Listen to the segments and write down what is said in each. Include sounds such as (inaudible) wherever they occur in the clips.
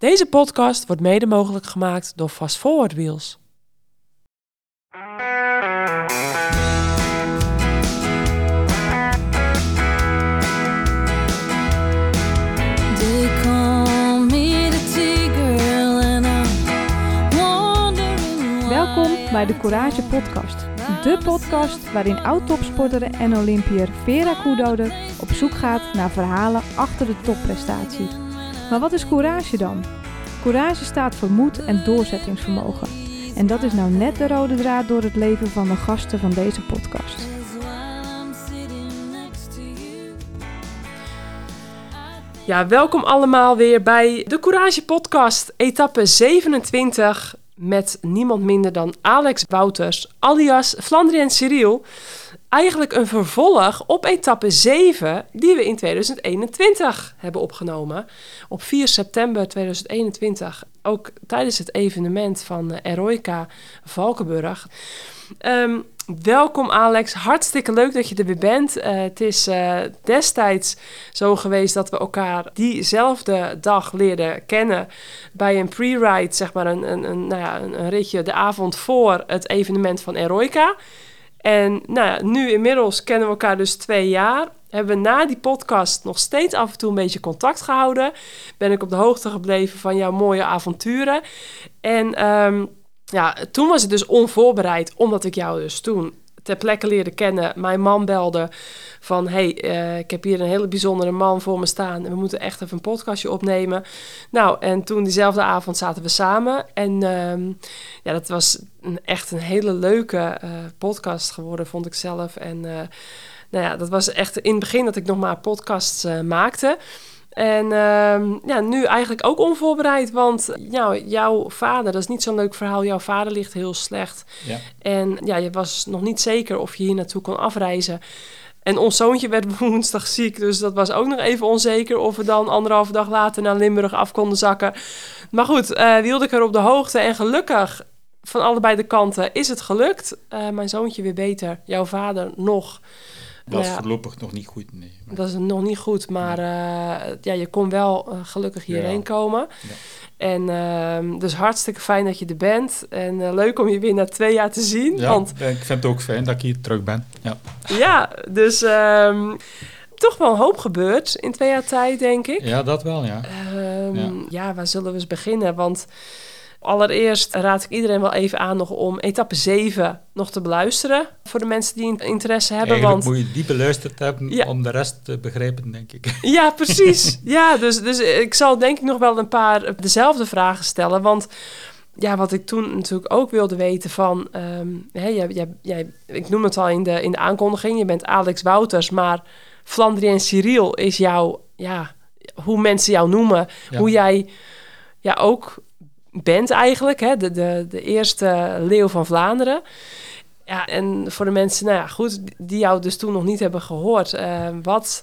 Deze podcast wordt mede mogelijk gemaakt door Fast Forward Wheels. Welkom bij de Courage Podcast. De podcast waarin oud-topsporter en Olympiër Vera Koedoder op zoek gaat naar verhalen achter de topprestatie. Maar wat is courage dan? Courage staat voor moed en doorzettingsvermogen. En dat is nou net de rode draad door het leven van de gasten van deze podcast. Ja, welkom allemaal weer bij de Courage Podcast, etappe 27. Met niemand minder dan Alex Wouters, alias Flandrien Cyril. Eigenlijk een vervolg op etappe 7, die we in 2021 hebben opgenomen. Op 4 september 2021, ook tijdens het evenement van eh, Eroica Valkenburg. Ehm, welkom Alex, hartstikke leuk dat je er weer bent. Eh, het is eh, destijds zo geweest dat we elkaar diezelfde dag leerden kennen bij een pre-ride, zeg maar een, een, een, nou ja, een, een ritje de avond voor het evenement van Eroica. En nou nu inmiddels kennen we elkaar dus twee jaar. Hebben we na die podcast nog steeds af en toe een beetje contact gehouden. Ben ik op de hoogte gebleven van jouw mooie avonturen. En ehm, ja, toen was het dus onvoorbereid, omdat ik jou dus toen ter plekke leerde kennen. Mijn man belde van, hey, eh, ik heb hier een hele bijzondere man voor me staan... en we moeten echt even een podcastje opnemen. Nou, en toen diezelfde avond zaten we samen. En ehm, ja, dat was een, echt een hele leuke eh, podcast geworden, vond ik zelf. En eh, nou ja, dat was echt in het begin dat ik nog maar podcasts maakte... En ehm, ja, nu eigenlijk ook onvoorbereid, want ja, jouw vader, dat is niet zo'n leuk verhaal. Jouw vader ligt heel slecht. Ja. En ja, je was nog niet zeker of je hier naartoe kon afreizen. En ons zoontje werd (laughs) woensdag ziek, dus dat was ook nog even onzeker of we dan anderhalve dag later naar Limburg af konden zakken. Maar goed, die hield ik er op de hoogte en gelukkig van allebei de kanten is het gelukt. Eh, mijn zoontje weer beter, jouw vader nog. Dat is voorlopig nog niet goed, nee. Maar- Dat is nog niet goed, maar eh, ja, je kon wel eh, gelukkig hierheen komen. En ehm, dus hartstikke fijn dat je er bent. En eh, leuk om je weer na twee jaar te zien. Ja, Want ik vind het ook fijn dat ik hier terug ben. Ja. ja, dus ehm, toch wel een hoop gebeurd in twee jaar tijd, denk ik. ja, dat wel, ja. Ehm, Ja. ja. waar zullen we eens beginnen? Want allereerst raad ik iedereen wel even aan nog om etappe 7 nog te beluisteren. Voor de mensen die interesse hebben. Eigenlijk want moet je die beluisterd hebben Ja. om de rest te begrijpen, denk ik. (laughs) Ja, precies. ja, dus, dus ik zal denk ik nog wel een paar dezelfde vragen stellen. Want ja, wat ik toen natuurlijk ook wilde weten van... ehm, hè, jij, jij, jij, ik noem het al in de, in de aankondiging, je bent Alex Wouters... maar Flandrien Cyril is jouw, ja, hoe mensen jou noemen. Ja. Hoe jij ja, ook bent eigenlijk, hè, de, de, de eerste leeuw van Vlaanderen... Ja, en voor de mensen, nou ja, goed, die jou dus toen nog niet hebben gehoord, eh, wat,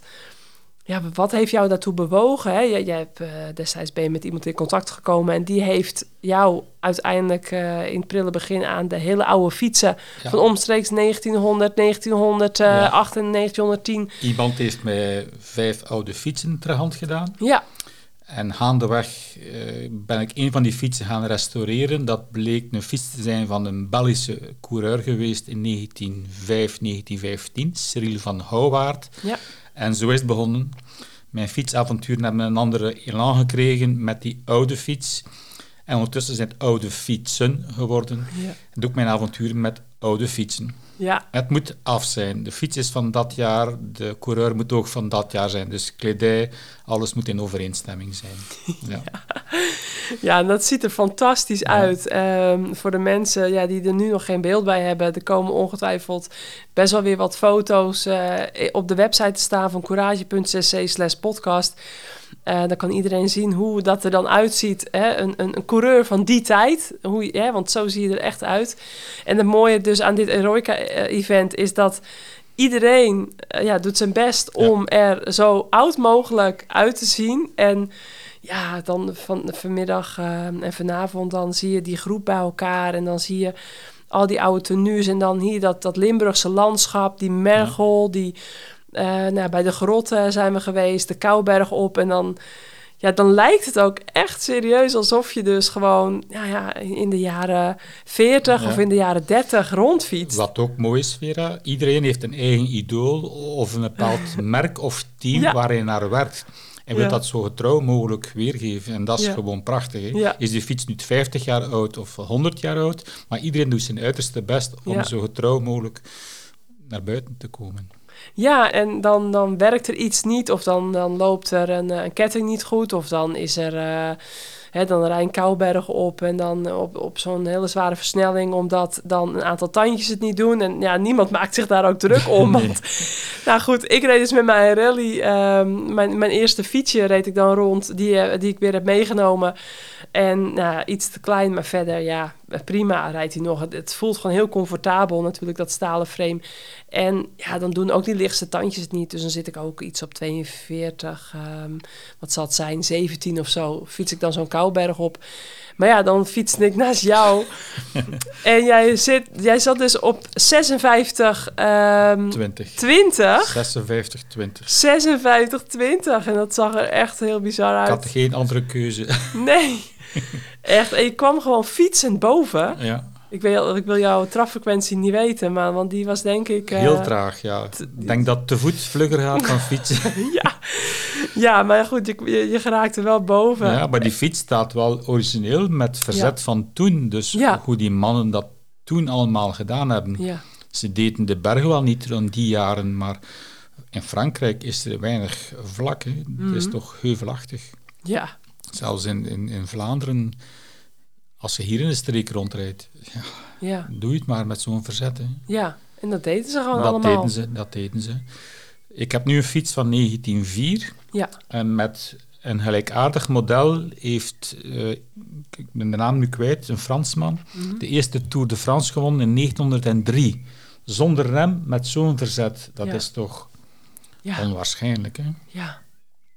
ja, wat heeft jou daartoe bewogen? Hè? Jij, jij hebt, eh, destijds ben je met iemand in contact gekomen en die heeft jou uiteindelijk eh, in het prille begin aan de hele oude fietsen Ja. van omstreeks 1900, 1908 en 1910. Iemand heeft mij vijf oude fietsen ter hand gedaan. Ja, En gaandeweg eh, ben ik een van die fietsen gaan restaureren. Dat bleek een fiets te zijn van een Belgische coureur geweest in 1905, 1915, Cyril van Houwaard. ja, En zo is het begonnen. Mijn fietsavonturen hebben een andere elan gekregen met die oude fiets. En ondertussen zijn het oude fietsen geworden. ja, En ook mijn avonturen met oude fietsen. Ja. Het moet af zijn. De fiets is van dat jaar, de coureur moet ook van dat jaar zijn. Dus kledij, alles moet in overeenstemming zijn. (laughs) Ja. Ja, en dat ziet er fantastisch uit. Ehm, voor de mensen ja, die er nu nog geen beeld bij hebben, er komen ongetwijfeld best wel weer wat foto's eh, op de website te staan van courage.cc Eh, dan kan iedereen zien hoe dat er dan uitziet. Hè? Een, een, een coureur van die tijd. Hoe, hè? Want zo zie je er echt uit. En het mooie dus aan dit Eroica-event is dat iedereen eh, ja, doet zijn best Ja. om er zo oud mogelijk uit te zien. En ja, dan van vanmiddag eh, en vanavond dan zie je die groep bij elkaar. En dan zie je al die oude tenues. En dan hier dat, dat Limburgse landschap, die mergel, die... nou, bij de grotten zijn we geweest, de Kouberg op. En dan ja, dan lijkt het ook echt serieus alsof je dus gewoon ja, ja, in de jaren 40 Ja. of in de jaren 30 rondfietst. Wat ook mooi is, Vera, iedereen heeft een eigen idool of een bepaald (laughs) merk of team Ja. waar hij naar werkt. En wil Ja. dat zo getrouw mogelijk weergeven. En dat is Ja. gewoon prachtig. Hè? Ja. Is die fiets nu 50 jaar oud of 100 jaar oud, maar iedereen doet zijn uiterste best om zo getrouw mogelijk naar buiten te komen. Ja, en dan, dan werkt er iets niet, of dan, dan loopt er een, eh, een ketting niet goed, of dan is er. eh, hè, dan rijdt een Kouberg op en dan op, op zo'n hele zware versnelling, omdat dan een aantal tandjes het niet doen. En ja, niemand (laughs) maakt zich daar ook druk om. (laughs) Nee. Want, nou goed, ik reed dus met mijn rally, ehm, mijn, mijn eerste fietsje reed ik dan rond, die, eh, die ik weer heb meegenomen. En nou, iets te klein, maar verder, ja, prima rijdt hij nog. Het, het voelt gewoon heel comfortabel natuurlijk, dat stalen frame. En ja, dan doen ook die lichtste tandjes het niet. Dus dan zit ik ook iets op 42, ehm, wat zal het zijn, 17 of zo. Fiets ik dan zo'n kouberg op. Maar ja, dan fietste ik naast jou. (laughs) en jij, zit, jij zat dus op 56, ehm 20. 20. 56, 20. 56, 20. En dat zag er echt heel bizar Ik had uit. geen andere keuze. Nee. (laughs) Echt, en je kwam gewoon fietsend boven. ja, Ik wil, ik wil jouw traffrequentie niet weten, maar want die was denk ik... eh, heel traag, ja. Ik denk dat te voet vlugger gaat dan fietsen. (laughs) ja. ja, maar goed, je, je, je geraakte wel boven. Ja, maar die fiets staat wel origineel met verzet van toen. Dus Ja. hoe die mannen dat toen allemaal gedaan hebben. Ja, Ze deden de bergen wel niet rond die jaren, maar in Frankrijk is er weinig vlak. Hè. Het is Mhm. toch heuvelachtig. ja, Zelfs in, in, in Vlaanderen, als je hier in de streek rondrijdt, ja, ja, doe je het maar met zo'n verzet. Hè. ja. En dat deden ze gewoon dat allemaal. deden ze, dat deden ze. Ik heb nu een fiets van 1904 Ja, en met een gelijkaardig model heeft, eh, ik ben de naam nu kwijt, een Fransman, Mhm. de eerste Tour de France gewonnen in 1903. Zonder rem, met zo'n verzet. Dat Ja. is toch ja, onwaarschijnlijk, hè? ja,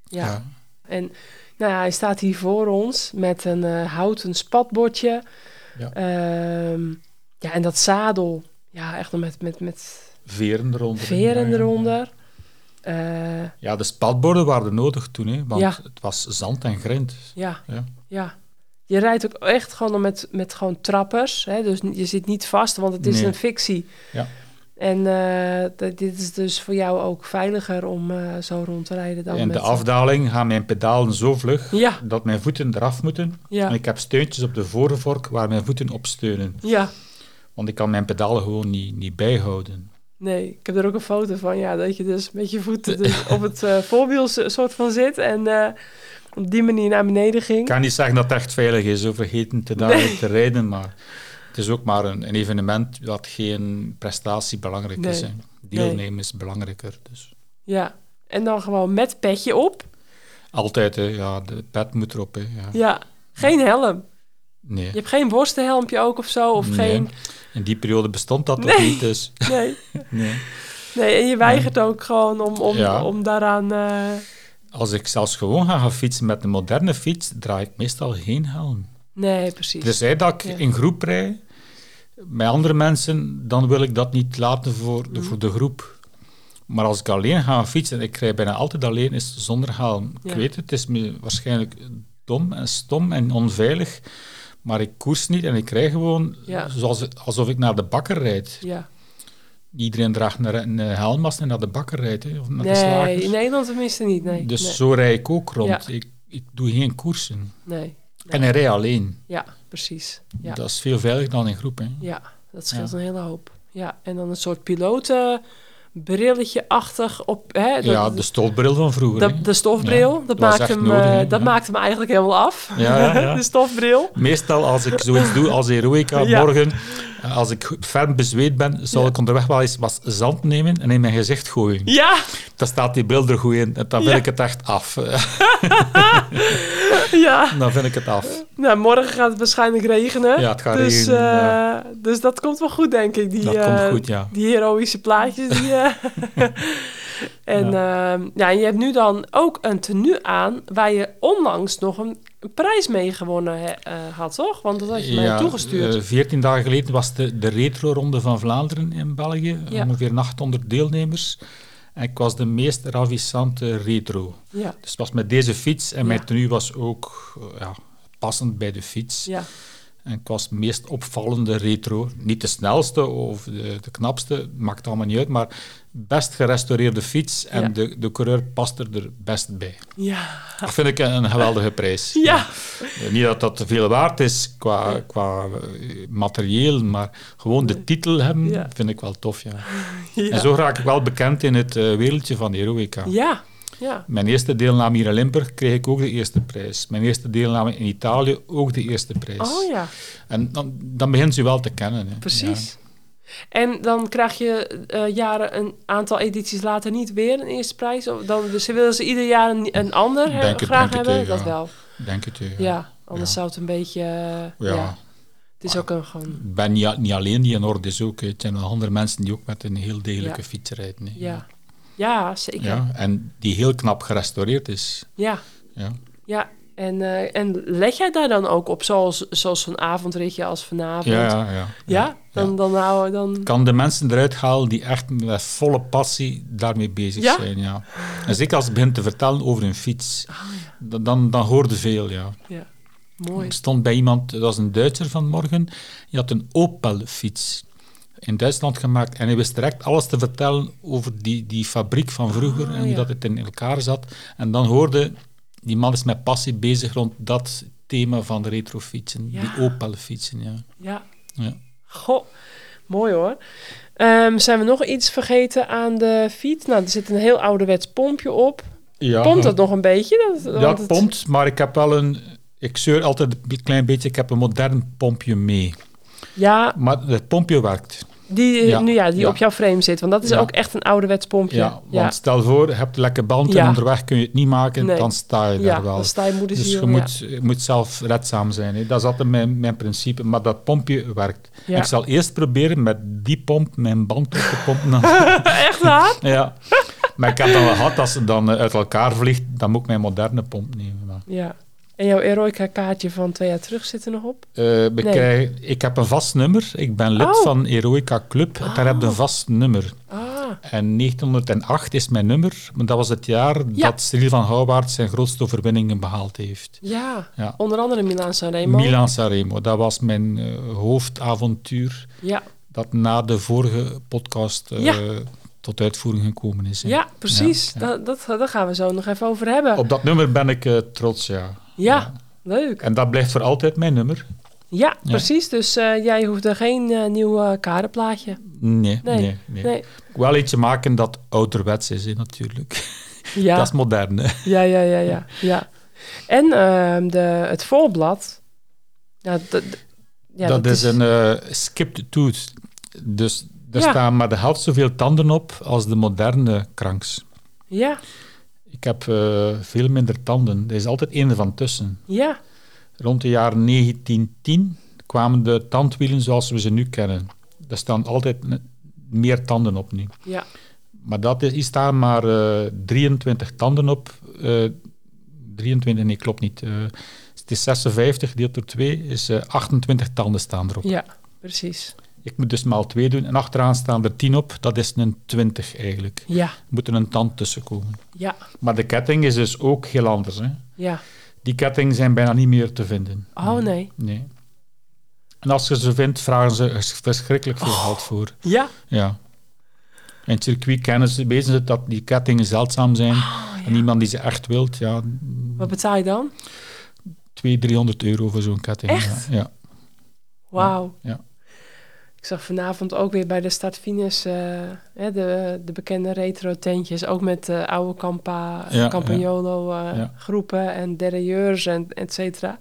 ja. En nou ja, hij staat hier voor ons met een eh, houten spatbordje. Ja. Ehm, ja, en dat zadel. Ja, echt nog met, met, met Veren eronder. veren eronder. Eh, Ja, de spatborden waren nodig toen, hè, want Ja. het was zand en grind. ja, Ja. ja. Je rijdt ook echt gewoon met, met gewoon trappers. Hè? Dus je zit niet vast, want het is Nee. een fictie. Ja. En eh, dit is dus voor jou ook veiliger om eh, zo rond te rijden dan In met... de afdaling gaan mijn pedalen zo vlug Ja, dat mijn voeten eraf moeten. En ja, ik heb steuntjes op de voorvork waar mijn voeten op steunen. ja. Want ik kan mijn pedalen gewoon niet, niet bijhouden. Nee, ik heb er ook een foto van, ja, dat je dus met je voeten (laughs) dus op het eh, voorwiel so- soort van zit en op die manier naar beneden ging. Ik kan niet zeggen dat het echt veilig is of vergeten te, daar Nee. te rijden, maar het is ook maar een, een evenement dat geen prestatie belangrijk is. Hè. Deelnemen is belangrijker. Dus. Ja, en dan gewoon met petje op. Altijd, hè, ja, de pet moet erop. Hè, ja. Ja, geen helm. Nee. Je hebt geen worstenhelmpje ook of zo, of Nee. geen... In die periode bestond dat nog niet, dus (laughs) Nee. (laughs) nee. Nee, en je weigert ook gewoon om, om, Ja. om daaraan... eh, Als ik zelfs gewoon ga gaan fietsen met een moderne fiets, draai ik meestal geen helm. Nee, precies. Tenzij dat ik Ja. in groep rijd, met andere mensen, dan wil ik dat niet laten voor Mhm. de, voor de groep. Maar als ik alleen ga fietsen, en ik rij bijna altijd alleen, is zonder helm. Ja. Ik weet het, het is me waarschijnlijk dom en stom en onveilig, maar ik koers niet en ik rij gewoon Ja. zoals, alsof ik naar de bakker rijd. Ja. Iedereen draagt een, een helm als hij naar de bakker rijdt, hè, of naar de Nee, slager. in Nederland tenminste niet, nee. Dus nee. zo rij ik ook rond. Ik, ik doe geen koersen. Nee. En ik rij alleen. Ja, precies. Ja. Dat is veel veiliger dan in groep. Hè. Ja, dat scheelt Ja. een hele hoop. Ja, en dan een soort pilotenbrilletje-achtig op... Hè, dat- ja, de stofbril van vroeger. de, de stofbril, Ja, dat, maakt hem, nodig, eh, dat maakt hem eigenlijk helemaal af. Ja, (laughs) de stofbril. Meestal als ik zoiets doe als Heroica (laughs) morgen, eh, als ik ferm bezweet ben, zal ik onderweg wel eens wat zand nemen en in mijn gezicht gooien. Ja, Dan staat die bril er goed in en dan Ja. ik het echt af. (laughs) (laughs) ja. dan vind ik het af. Nou, morgen gaat het waarschijnlijk regenen. Ja, het gaat dus, regenen, eh, ja. dus dat komt wel goed, denk ik. Die, Dat eh, komt goed, ja. Die heroïsche plaatjes. Die, eh, (laughs) en, ja. ja, en je hebt nu dan ook een tenue aan... waar je onlangs nog een prijs mee gewonnen he- eh, had, toch? Want dat had je mij toegestuurd. eh, 14 dagen geleden was de, de retro-ronde van Vlaanderen in België. Ja. Ongeveer 800 deelnemers. En ik was de meest ravissante retro. Ja, Dus het was met deze fiets en mijn tenue was ook eh, ja, passend bij de fiets. ja, En het meest opvallende retro. Niet de snelste of de, de knapste, maakt allemaal niet uit, maar best gerestaureerde fiets en Ja. de, de coureur past er er best bij. ja, Dat vind ik een, geweldige prijs. (laughs) ja, Niet dat dat te veel waard is qua, qua eh, materieel, maar gewoon de titel hebben vind ik wel tof. (laughs) Ja. En zo raak ik wel bekend in het eh, wereldje van Heroica. Ja, ja, Mijn eerste deelname hier in Limburg kreeg ik ook de eerste prijs. Mijn eerste deelname in Italië ook de eerste prijs. oh ja, En dan, dan begint ze wel te kennen. Hè. precies. En dan krijg je eh, jaren een aantal edities later niet weer een eerste prijs? Of dan, dus willen ze ieder jaar een, een ander het- graag denk het, hebben? ja. Dat wel. Denk het. Ja. Ja, anders zou het een beetje... Ja. Het is ook een gewoon... Ik ben niet, niet alleen die in orde is ook. Het zijn wel andere mensen die ook met een heel degelijke Ja. fiets rijden. Ja, ja zeker. Ja, Ja, En die heel knap gerestaureerd is. ja. Ja, En, eh, en let jij daar dan ook op, zoals, zoals zo'n avondritje als vanavond? ja, ja. ja. Ja? Dan, dan dan... kan de mensen eruit halen die echt met volle passie daarmee bezig Ja? zijn. Ja. En zeker als ze begint te vertellen over een fiets, Ah, dan, dan, dan hoorde veel. Ja. Ja, mooi. Ik stond bij iemand, dat was een Duitser vanmorgen, die had een Opel-fiets in Duitsland gemaakt en hij wist direct alles te vertellen over die, die fabriek van vroeger Ah, en hoe ja. dat het in elkaar zat. En dan hoorde, die man is met passie bezig rond dat thema van de retrofietsen, Ja. die Opel-fietsen. Ja. Ja. Ja. Goh, mooi hoor. Ehm, zijn we nog iets vergeten aan de fiets? Nou, er zit een heel ouderwets pompje op. Ja, Pompt dat nog een beetje? Dat, Ja, het- pompt, maar ik heb wel een... Ik zeur altijd een klein beetje, ik heb een modern pompje mee. Ja, Maar het pompje werkt. Die, Ja, Nu, ja, die ja. op jouw frame zit. Want dat is Ja. ook echt een ouderwets pompje. Ja, want stel voor, je hebt een lekke band en onderweg kun je het niet maken, Nee. dan sta je daar wel. dan sta je moeders Dus je moet, je moet zelf redzaam zijn. Hè. Dat is altijd mijn, mijn principe. Maar dat pompje werkt. Ik zal eerst proberen met die pomp mijn band op te pompen. (laughs) Echt waar? (laughs) ja. Maar ik heb dan wel gehad, als ze dan eh, uit elkaar vliegt, dan moet ik mijn moderne pomp nemen. Maar, Ja. En jouw Eroica-kaartje van twee jaar terug zit er nog op? eh, Nee. ik heb een vast nummer. Ik ben lid Oh. van Eroica Club. Daar heb je een vast nummer. Ah, En 1908 is mijn nummer. Maar dat was het jaar Ja. dat Cyril van Houwaard zijn grootste overwinningen behaald heeft. ja. Ja. Onder andere Milan Sanremo. Milan Sanremo, dat was mijn eh, hoofdavontuur Ja. dat na de vorige podcast eh, Ja. tot uitvoering gekomen is. hè. ja, precies. Ja, ja. Dat, dat, daar gaan we zo nog even over hebben. Op dat nummer ben ik trots, ja. Ja, leuk. En dat blijft voor altijd mijn nummer. Ja, precies. Dus eh, jij hoeft er geen eh, nieuw eh, kaderplaatje. Nee, nee, Nee, nee. Wil eentje maken dat ouderwets is, hè, natuurlijk. (laughs) Ja. Dat is modern, hè. Ja, ja, ja, ja. ja. En ehm, de, het voorblad. Ja, dat, ja, dat, is een skipped tooth. Dus er staan maar de helft zoveel tanden op als de moderne kranks. Ja, Ik heb eh, veel minder tanden. Er is altijd één ervan tussen. ja, Rond de jaren 1910 kwamen de tandwielen zoals we ze nu kennen. Er staan altijd meer tanden op nu. ja. Maar dat is, hier staan maar eh, 23 tanden op. Eh 23, nee, klopt niet. Eh, het is 56, deelt door 2, is eh, 28 tanden staan erop. Ja, precies. Ik moet dus maal 2 doen en achteraan staan er 10 op. Dat is een 20 eigenlijk. Ja, Er moet er een tand tussen komen. ja, Maar de ketting is dus ook heel anders. Hè? ja. Die kettingen zijn bijna niet meer te vinden. Oh nee. Nee. En als je ze vindt, vragen ze er verschrikkelijk veel Oh. geld voor. Ja, Ja. In het circuit kennen ze, weten ze dat die kettingen zeldzaam zijn. En iemand die ze echt wilt, ja, wat betaal je dan? 200, 300 euro voor zo'n ketting. Echt? Ja. ja. Wauw. Ja. Ik zag vanavond ook weer bij de Stad Finis eh, de, de bekende retro tentjes. Ook met eh, oude Campa, Ja, Campagnolo eh, Ja. groepen en derailleurs en et cetera.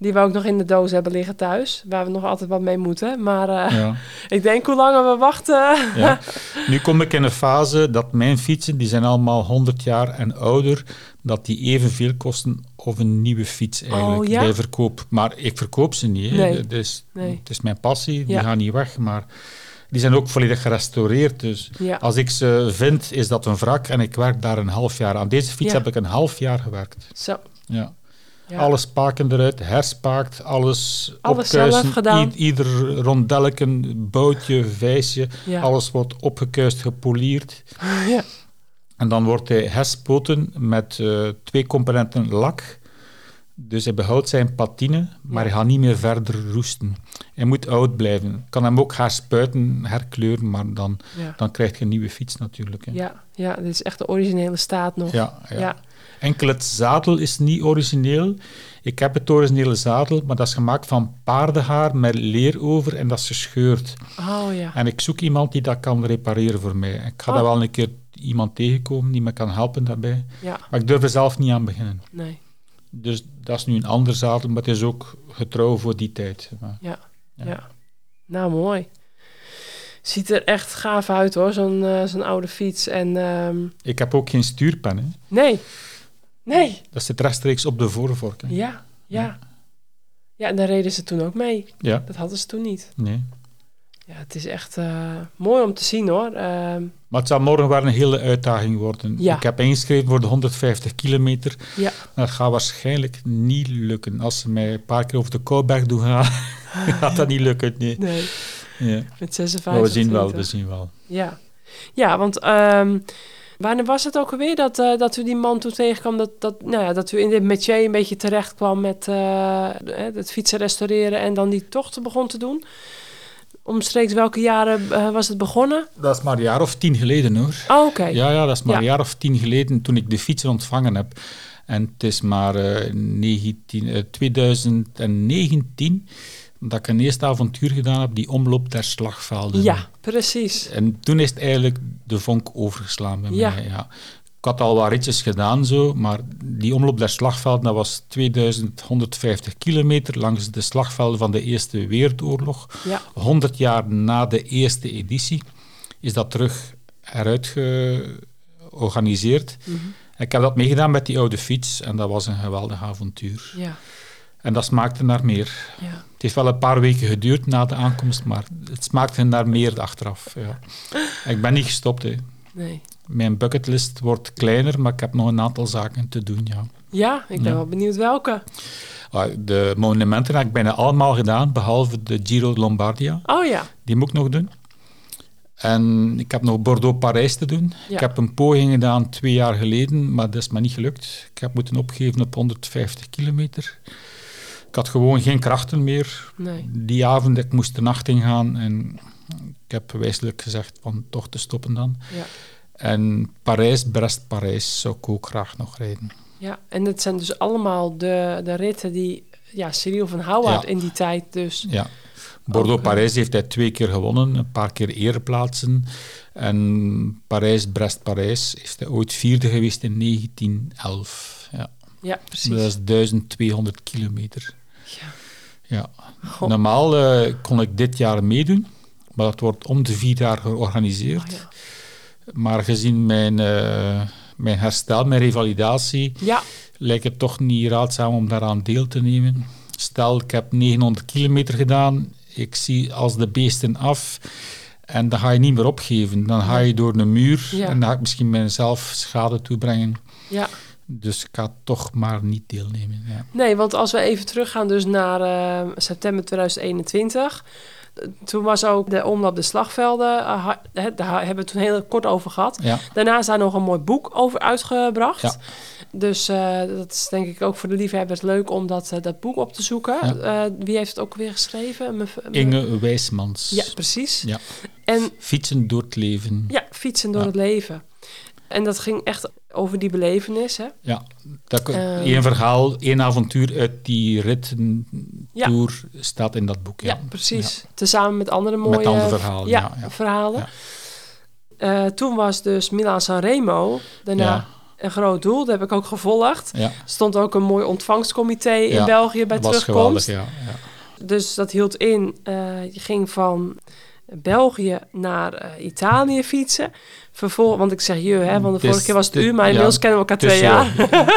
Die we ook nog in de doos hebben liggen thuis. Waar we nog altijd wat mee moeten. Maar eh, Ja. (laughs) ik denk hoe langer we wachten. Ja. Nu kom ik in een fase dat mijn fietsen, die zijn allemaal 100 jaar en ouder, dat die evenveel kosten of een nieuwe fiets eigenlijk Oh, ja? bij verkoop. Maar ik verkoop ze niet. Nee. Het, is, Nee. het is mijn passie, die gaan niet weg. Maar die zijn ook volledig gerestaureerd. Dus Ja. als ik ze vind, is dat een wrak en ik werk daar een half jaar aan. Deze fiets Ja. heb ik een half jaar gewerkt. Zo. Ja. Ja. Alle spaken eruit, herspaakt, alles, Alles opkuisen. gedaan. Ieder rondelletje, boutje, vijsje, Ja. alles wordt opgekuist, gepolierd. ja. En dan wordt hij herspoten met eh, twee componenten lak. Dus hij behoudt zijn patine, maar hij gaat niet meer verder roesten. Hij moet oud blijven. Kan hem ook herspuiten, herkleuren, maar dan, Ja. dan krijg je een nieuwe fiets natuurlijk. hè. Ja. ja, dit is echt de originele staat nog. Ja, ja. Ja. Enkel het zadel is niet origineel. Ik heb het originele zadel, maar dat is gemaakt van paardenhaar met leer over en dat is gescheurd. Oh ja. En ik zoek iemand die dat kan repareren voor mij. Ik ga Oh. daar wel een keer iemand tegenkomen die me kan helpen daarbij. Ja, Maar ik durf er zelf niet aan beginnen. nee. Dus dat is nu een ander zadel, maar het is ook getrouw voor die tijd. Maar Ja. Ja. ja. Nou, mooi. Ziet er echt gaaf uit hoor, zo'n eh, zo'n oude fiets. En ehm, ik heb ook geen stuurpen. Hè. nee. Nee. Dat zit rechtstreeks op de voorvork. hè. Ja, ja. Ja, en daar reden ze toen ook mee. Ja, Dat hadden ze toen niet. nee. Ja, het is echt eh, mooi om te zien hoor. Ehm, Maar het zal morgen wel een hele uitdaging worden. Ja. Ik heb ingeschreven voor de 150 kilometer. ja. Dat gaat waarschijnlijk niet lukken. Als ze mij een paar keer over de Kouberg doen gaan, (laughs) gaat dat niet lukken. Nee. Nee, Ja. met 56. Maar we zien wel, we 20. zien wel. Ja, ja want ehm, wanneer was het ook alweer dat, eh, dat u die man toen tegenkwam? Dat, dat, nou ja, dat u in dit métier een beetje terecht kwam met eh, het fietsen restaureren en dan die tochten begon te doen? Omstreeks welke jaren eh, was het begonnen? Dat is maar een jaar of tien geleden hoor. Oh, oké. Ja, ja, dat is maar Ja. een jaar of tien geleden toen ik de fietsen ontvangen heb. En het is maar eh, 19, eh, 2019 dat ik een eerste avontuur gedaan heb, die omloop der slagvelden. Ja, precies. En toen is het eigenlijk de vonk overgeslaan bij Ja. mij. Ja. Ik had al wat ritjes gedaan, zo, maar die omloop der slagvelden, dat was 2150 kilometer langs de slagvelden van de Eerste Wereldoorlog. Ja, 100 jaar na de eerste editie is dat terug heruit georganiseerd. mhm. Ik heb dat meegedaan met die oude fiets en dat was een geweldig avontuur. ja, En dat smaakte naar meer. ja. Het heeft wel een paar weken geduurd na de aankomst, maar het smaakte naar meer achteraf. Ja. Ik ben niet gestopt. Hè. Nee. Mijn bucketlist wordt kleiner, maar ik heb nog een aantal zaken te doen. Ja. Ja, ik ben Ja. wel benieuwd welke. Ah, De monumenten heb ik bijna allemaal gedaan, behalve de Giro Lombardia. Oh ja, Die moet ik nog doen. En ik heb nog Bordeaux-Parijs te doen. Ja. Ik heb een poging gedaan twee jaar geleden, maar dat is me niet gelukt. Ik heb moeten opgeven op 150 kilometer. Ik had gewoon geen krachten meer. nee. Die avond, ik moest de nacht ingaan en ik heb wijselijk gezegd van toch te stoppen dan. Ja. En Parijs, Brest-Parijs zou ik ook graag nog rijden. Ja, en het zijn dus allemaal de, de ritten die ja, Cyril van Houwaard Ja. in die tijd dus... Ja. Bordeaux-Parijs heeft hij twee keer gewonnen, een paar keer ereplaatsen. En Parijs-Brest-Parijs is hij ooit vierde geweest in 1911. Ja. Ja, precies. Dat is 1200 kilometer. Ja. Ja. Normaal eh, kon ik dit jaar meedoen, maar dat wordt om de vier jaar georganiseerd. Oh, ja. Maar gezien mijn, eh, mijn herstel, mijn revalidatie, ja, lijkt het toch niet raadzaam om daaraan deel te nemen. Stel, ik heb 900 kilometer gedaan, ik zie als de beesten af en dan ga je niet meer opgeven. Dan ga je door een muur Ja. en dan ga ik misschien mijzelf schade toebrengen. ja. Dus ik ga toch maar niet deelnemen. Ja. Nee, want als we even teruggaan dus naar eh, september 2021... Toen was ook de omloop de slagvelden, eh, daar hebben we het toen heel kort over gehad. Ja. Daarna is daar nog een mooi boek over uitgebracht. Ja. Dus eh, dat is denk ik ook voor de liefhebbers leuk om dat, eh, dat boek op te zoeken. Ja. Wie heeft het ook weer geschreven? Me- Inge Wijsmans. Ja, precies. Ja. En Fietsen door het leven. ja, fietsen door het leven. En dat ging echt over die belevenis, hè? Ja, dat, één verhaal, één avontuur uit die ritten Ja. tour staat in dat boek. Ja, Ja, precies. Tezamen met andere mooie Met andere verhalen. ja, verhalen. Eh, toen was dus Milan Sanremo daarna een groot doel. Dat heb ik ook gevolgd. Ja, stond ook een mooi ontvangstcomité in Ja, België bij terugkomst. geweldig. Ja, ja. Dus dat hield in, eh, je ging van België naar eh, Italië fietsen. Vervol want ik zeg je, hè, want de vorige keer was het u, maar ja, inmiddels kennen we elkaar twee jaar.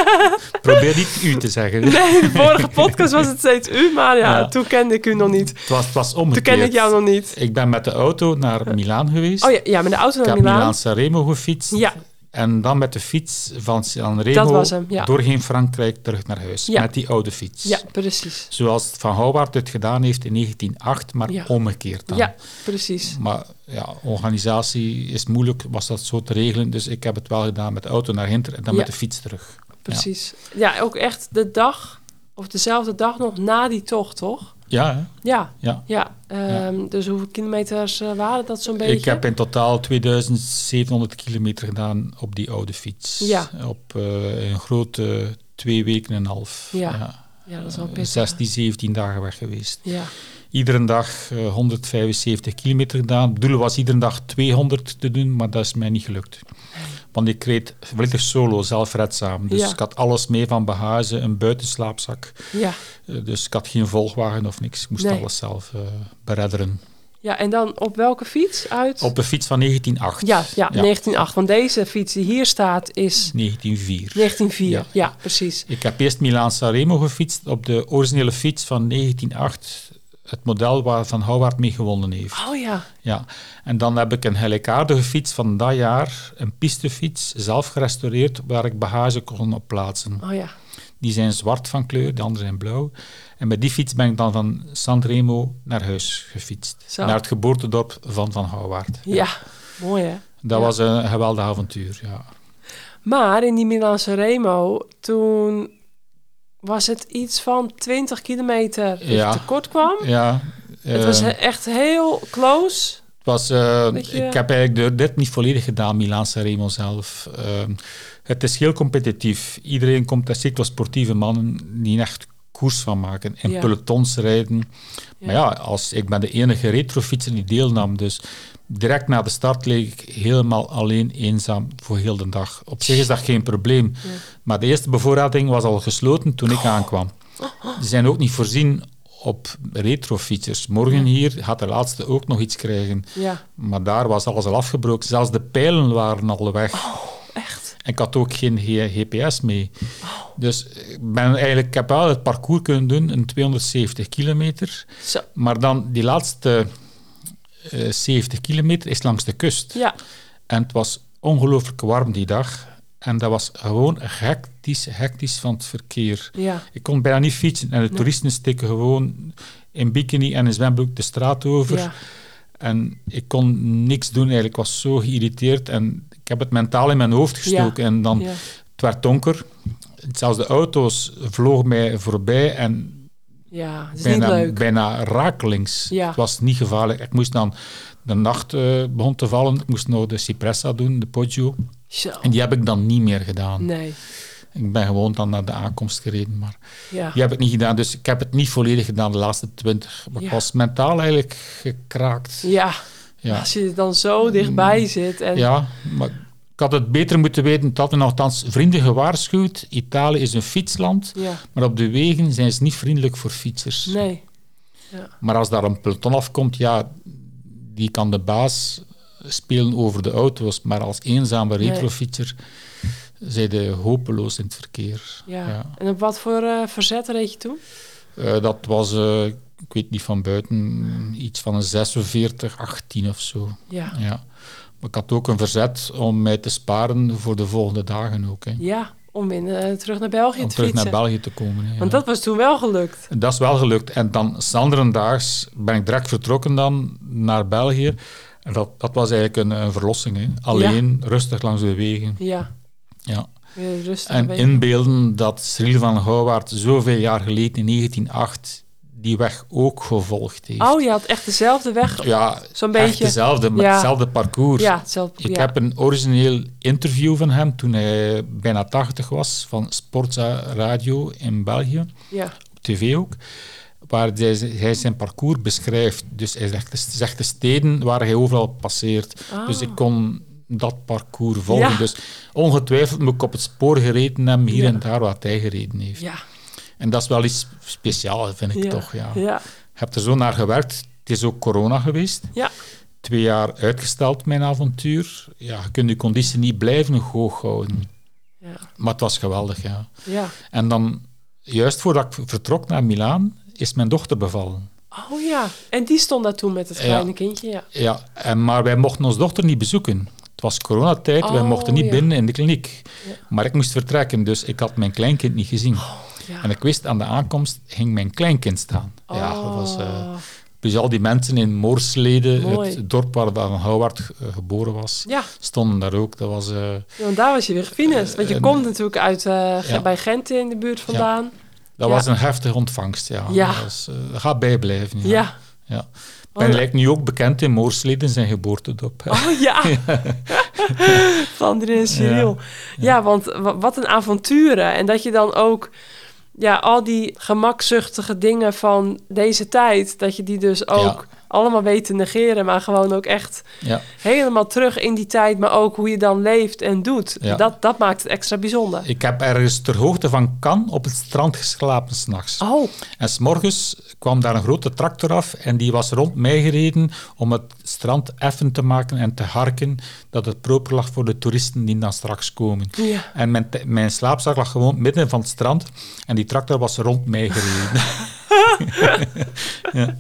(laughs) Probeer niet u te zeggen. Nee, de vorige podcast was het steeds u, maar ja, Ja. toen kende ik u nog niet. Het was, het was Toen kende ik jou nog niet. Ik ben met de auto naar Milaan geweest. Oh ja, ja met de auto ik naar heb Milaan. Milaan Sanremo gefietst. Ja, En dan met de fiets van Sanremo was hem, ja. doorheen Frankrijk terug naar huis. Ja. Met die oude fiets. Ja, precies. Zoals Van Houwaard het gedaan heeft in 1908, maar Ja. omgekeerd dan. Ja, precies. Maar ja, organisatie is moeilijk, was dat zo te regelen. Dus ik heb het wel gedaan met de auto naar Hinter en dan met de fiets terug. Precies. Ja. ook echt de dag, of dezelfde dag nog na die tocht, toch? Ja, hè? Ja, ja. ja. Ehm, Dus hoeveel kilometers eh, waren dat zo'n beetje? Ik heb in totaal 2700 kilometer gedaan op die oude fiets. Ja. Op eh, een grote twee weken en een half. Ja. Ja, dat is wel pittig. 16, 17 dagen weg geweest. Ja, Iedere dag eh, 175 kilometer gedaan. Het doel was iedere dag 200 te doen, maar dat is mij niet gelukt. Want ik reed volledig solo, zelfredzaam. Dus Ja. ik had alles mee van bagage, een buitenslaapzak. ja. Eh, dus ik had geen volgwagen of niks. Ik moest Nee. alles zelf eh, beredderen. ja, en dan op welke fiets uit? Op de fiets van 1908. Ja, ja, 1908. Want deze fiets die hier staat is 1904. 1904. Ja, Ja. precies. Ik heb eerst Milaan-Sanremo gefietst op de originele fiets van 1908. Het model waar Van Houwaard mee gewonnen heeft. Oh ja, Ja. En dan heb ik een gelijkaardige fiets van dat jaar, een pistefiets, zelf gerestaureerd, waar ik bagage kon op plaatsen. oh ja. Die zijn zwart van kleur, de andere zijn blauw. En met die fiets ben ik dan van Sanremo naar huis gefietst. Zo. Naar het geboortedorp van Van Houwaard. Ja, mooi hè? Dat Ja. was een geweldig avontuur, ja. Maar in die Milaanse Remo, toen was het iets van 20 kilometer dat Ja. tekort kwam. ja Het was eh, echt heel close. Het was, eh, je- Ik heb eigenlijk de, dit niet volledig gedaan, Milaan Remo zelf. Ehm, het is heel competitief. Iedereen komt, wel sportieve mannen die echt koers van maken. In Ja. pelotons rijden. Ja. Maar ja, als, ik ben de enige retrofietser die deelnam. Dus direct na de start leek ik helemaal alleen eenzaam voor heel de dag. Op zich is dat geen probleem. Ja. Maar de eerste bevoorrading was al gesloten toen ik aankwam. Die zijn ook niet voorzien op retrofietsers. Morgen hier gaat de laatste ook nog iets krijgen. Ja, Maar daar was alles al afgebroken. Zelfs de pijlen waren al weg. echt. En ik had ook geen GPS mee. Dus ik, ben eigenlijk, ik heb wel het parcours kunnen doen, een 270 kilometer. Zo. Maar dan die laatste eh 70 kilometer is langs de kust. Ja, En het was ongelooflijk warm die dag. En dat was gewoon hectisch, hectisch van het verkeer. ja, Ik kon bijna niet fietsen. En de Nee. toeristen steken gewoon in bikini en een zwembroek de straat over. ja. En ik kon niks doen eigenlijk. Ik was zo geïrriteerd en ik heb het mentaal in mijn hoofd gestoken. En dan, het werd donker. Zelfs de auto's vlogen mij voorbij en Ja, het is niet bijna, leuk. bijna rakelings. Ja. Het was niet gevaarlijk. Ik moest dan, de nacht eh, begon te vallen, ik moest nog de Cipressa doen, de Poggio. Zo. En die heb ik dan niet meer gedaan. Nee, Ik ben gewoon dan naar de aankomst gereden, maar ja. die heb ik niet gedaan. Dus ik heb het niet volledig gedaan, de laatste twintig. Maar ik was mentaal eigenlijk gekraakt. Ja, Ja. als je er dan zo dichtbij zit. En, Ja, maar had het beter moeten weten. Het hadden nogthans vrienden gewaarschuwd. Italië is een fietsland, ja. maar op de wegen zijn ze niet vriendelijk voor fietsers. Nee, Maar als daar een peloton afkomt, ja, die kan de baas spelen over de auto's. Maar als eenzame Nee. retrofietser zijn de hopeloos in het verkeer. ja. Ja. En op wat voor eh, verzet reed je toen? Eh, dat was, eh, ik weet niet van buiten, iets van een 46, 18 of zo. Ja, Ja. Maar ik had ook een verzet om mij te sparen voor de volgende dagen ook. Hè. ja om in, eh, terug naar België Om te terug fietsen. naar België te komen. hè, ja. Want dat was toen wel gelukt. Dat is wel gelukt. En dan s'anderendaags ben ik direct vertrokken dan naar België. En dat, dat was eigenlijk een, een verlossing. Hè. Alleen, rustig langs de wegen. Ja, Ja. rustig. En inbeelden dat Cyril van Houwaard zoveel jaar geleden, in 1908, die weg ook gevolgd heeft. Oh, je had echt dezelfde weg. ja, Zo'n echt beetje. dezelfde, met Ja. hetzelfde parcours. Ja, hetzelfde. Ik ja. heb een origineel interview van hem toen hij bijna 80 was, van Sportza Radio in België. ja. op tv ook, waar hij, zijn parcours beschrijft. Dus hij zegt, zegt de steden waar hij overal passeert. Ah. Dus ik kon dat parcours volgen. Ja. Dus ongetwijfeld moet ik op het spoor gereden hebben, hier en daar wat hij gereden heeft. Ja, En dat is wel iets speciaals, vind ik ja. toch. Ja. Ja, Ik heb er zo naar gewerkt. Het is ook corona geweest. ja. Twee jaar uitgesteld, mijn avontuur. Ja, je kunt je conditie niet blijven hoog houden. ja. Maar het was geweldig, ja. ja. En dan, juist voordat ik vertrok naar Milaan, is mijn dochter bevallen. Oh ja, en die stond daar toen met het Ja. kleine kindje, ja. Ja, en, maar wij mochten onze dochter niet bezoeken. Het was coronatijd, we Oh, mochten niet binnen in de kliniek. Ja. Maar ik moest vertrekken, dus ik had mijn kleinkind niet gezien. Ja. En ik wist, aan de aankomst ging mijn kleinkind staan. Ja, dat was... eh, Oh. dus al die mensen in Moorslede, Mooi. het dorp waar Van Houwaard eh, geboren was, Ja, stonden daar ook. Dat was... eh, want daar was je weer gefinest. Want je en- komt natuurlijk uit eh, Ja. bij Gent in de buurt vandaan. dat Ja. was een heftige ontvangst, ja. Ja. Dat, was, dat gaat bijblijven. Ja. Ja. Ja. Oh, Ben lijkt nu ook bekend in Moorsleden zijn geboortedorp. Oh ja. (laughs) Vlaanderen en Cyril. Ja. want wa- wat een avonturen. En dat je dan ook ja, al die gemakzuchtige dingen van deze tijd, dat je die dus ook allemaal weet te negeren, maar gewoon ook echt Ja. helemaal terug in die tijd, maar ook hoe je dan leeft en doet. Ja. Dat, dat maakt het extra bijzonder. Ik heb ergens ter hoogte van Cannes op het strand geslapen s'nachts. Oh, En s'morgens kwam daar een grote tractor af en die was rond mij gereden om het strand effen te maken en te harken dat het proper lag voor de toeristen die dan straks komen. ja. En mijn, mijn slaapzak lag gewoon midden van het strand en die tractor was rond mij gereden. (laughs) (laughs) ja.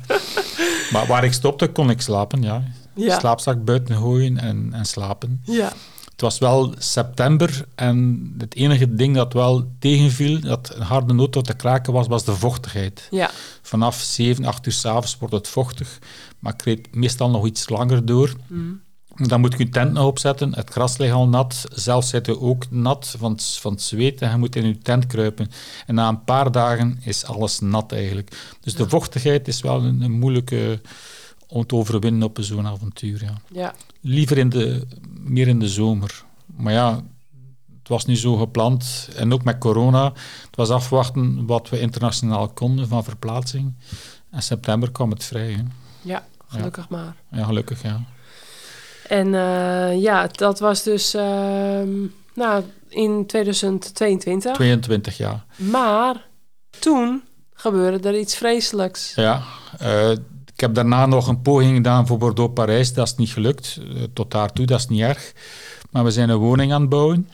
Maar waar ik stopte, kon ik slapen, ja. Ja. Slaapzak buiten gooien en, en slapen. Ja. Het was wel september en het enige ding dat wel tegenviel, dat een harde noot tot te kraken was, was de vochtigheid. Ja. Vanaf 7, 8 uur s'avonds wordt het vochtig, maar ik reed meestal nog iets langer door. Mm. Dan moet je je tent nog opzetten, het gras ligt al nat, zelf zit je ook nat van, het- van het zweet en je moet in je tent kruipen. En na een paar dagen is alles nat eigenlijk. Dus de vochtigheid is wel een, een moeilijke om te overwinnen op zo'n avontuur. Ja. Ja. Liever in de, meer in de zomer. Maar ja, het was nu zo gepland. En ook met corona. Het was afwachten wat we internationaal konden van verplaatsing. En september kwam het vrij. Hè. Ja, gelukkig maar. Ja, gelukkig, ja. En eh, ja, dat was dus ehm, nou, in 2022. 22 jaar. Maar toen gebeurde er iets vreselijks. Ja, eh, ik heb daarna nog een poging gedaan voor Bordeaux-Parijs. Dat is niet gelukt. Eh, tot daartoe, dat is niet erg. Maar we zijn een woning aan het bouwen.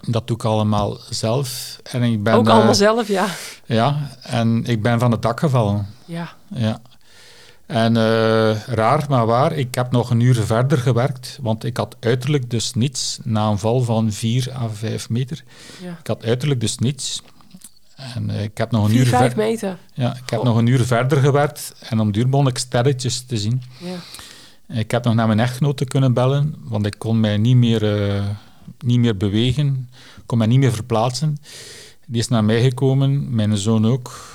Dat doe ik allemaal zelf. En ik ben, Ook allemaal zelf, ja. Ja, en ik ben van het dak gevallen. Ja, Ja. En eh, raar, maar waar, ik heb nog een uur verder gewerkt, want ik had uiterlijk dus niets na een val van 4 à 5 meter. ja. Ik had uiterlijk dus niets. En eh, ik heb nog een 4, uur 5 ver- meter. ja, ik heb nog een uur verder gewerkt en om duur begon ik sterretjes te zien. Ja. Ik heb nog naar mijn echtgenote kunnen bellen, want ik kon mij niet meer, eh, niet meer bewegen, kon mij niet meer verplaatsen. Die is naar mij gekomen, mijn zoon ook.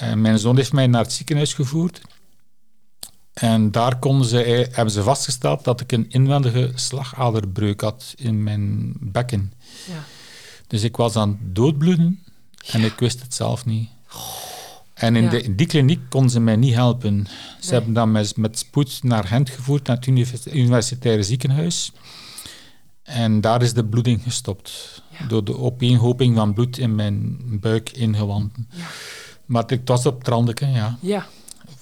En mijn zoon heeft mij naar het ziekenhuis gevoerd. En daar konden ze, hebben ze vastgesteld dat ik een inwendige slagaderbreuk had in mijn bekken. Ja. Dus ik was aan het doodbloeden en ik wist het zelf niet. En in, Ja. de, in die kliniek konden ze mij niet helpen. Ze Nee. hebben dan met, met spoed naar Gent gevoerd, naar het univers- universitaire ziekenhuis. En daar is de bloeding gestopt. Ja. Door de opeenhoping van bloed in mijn buik ingewanden. Ja. Maar het was op trandeke, ja. Ja.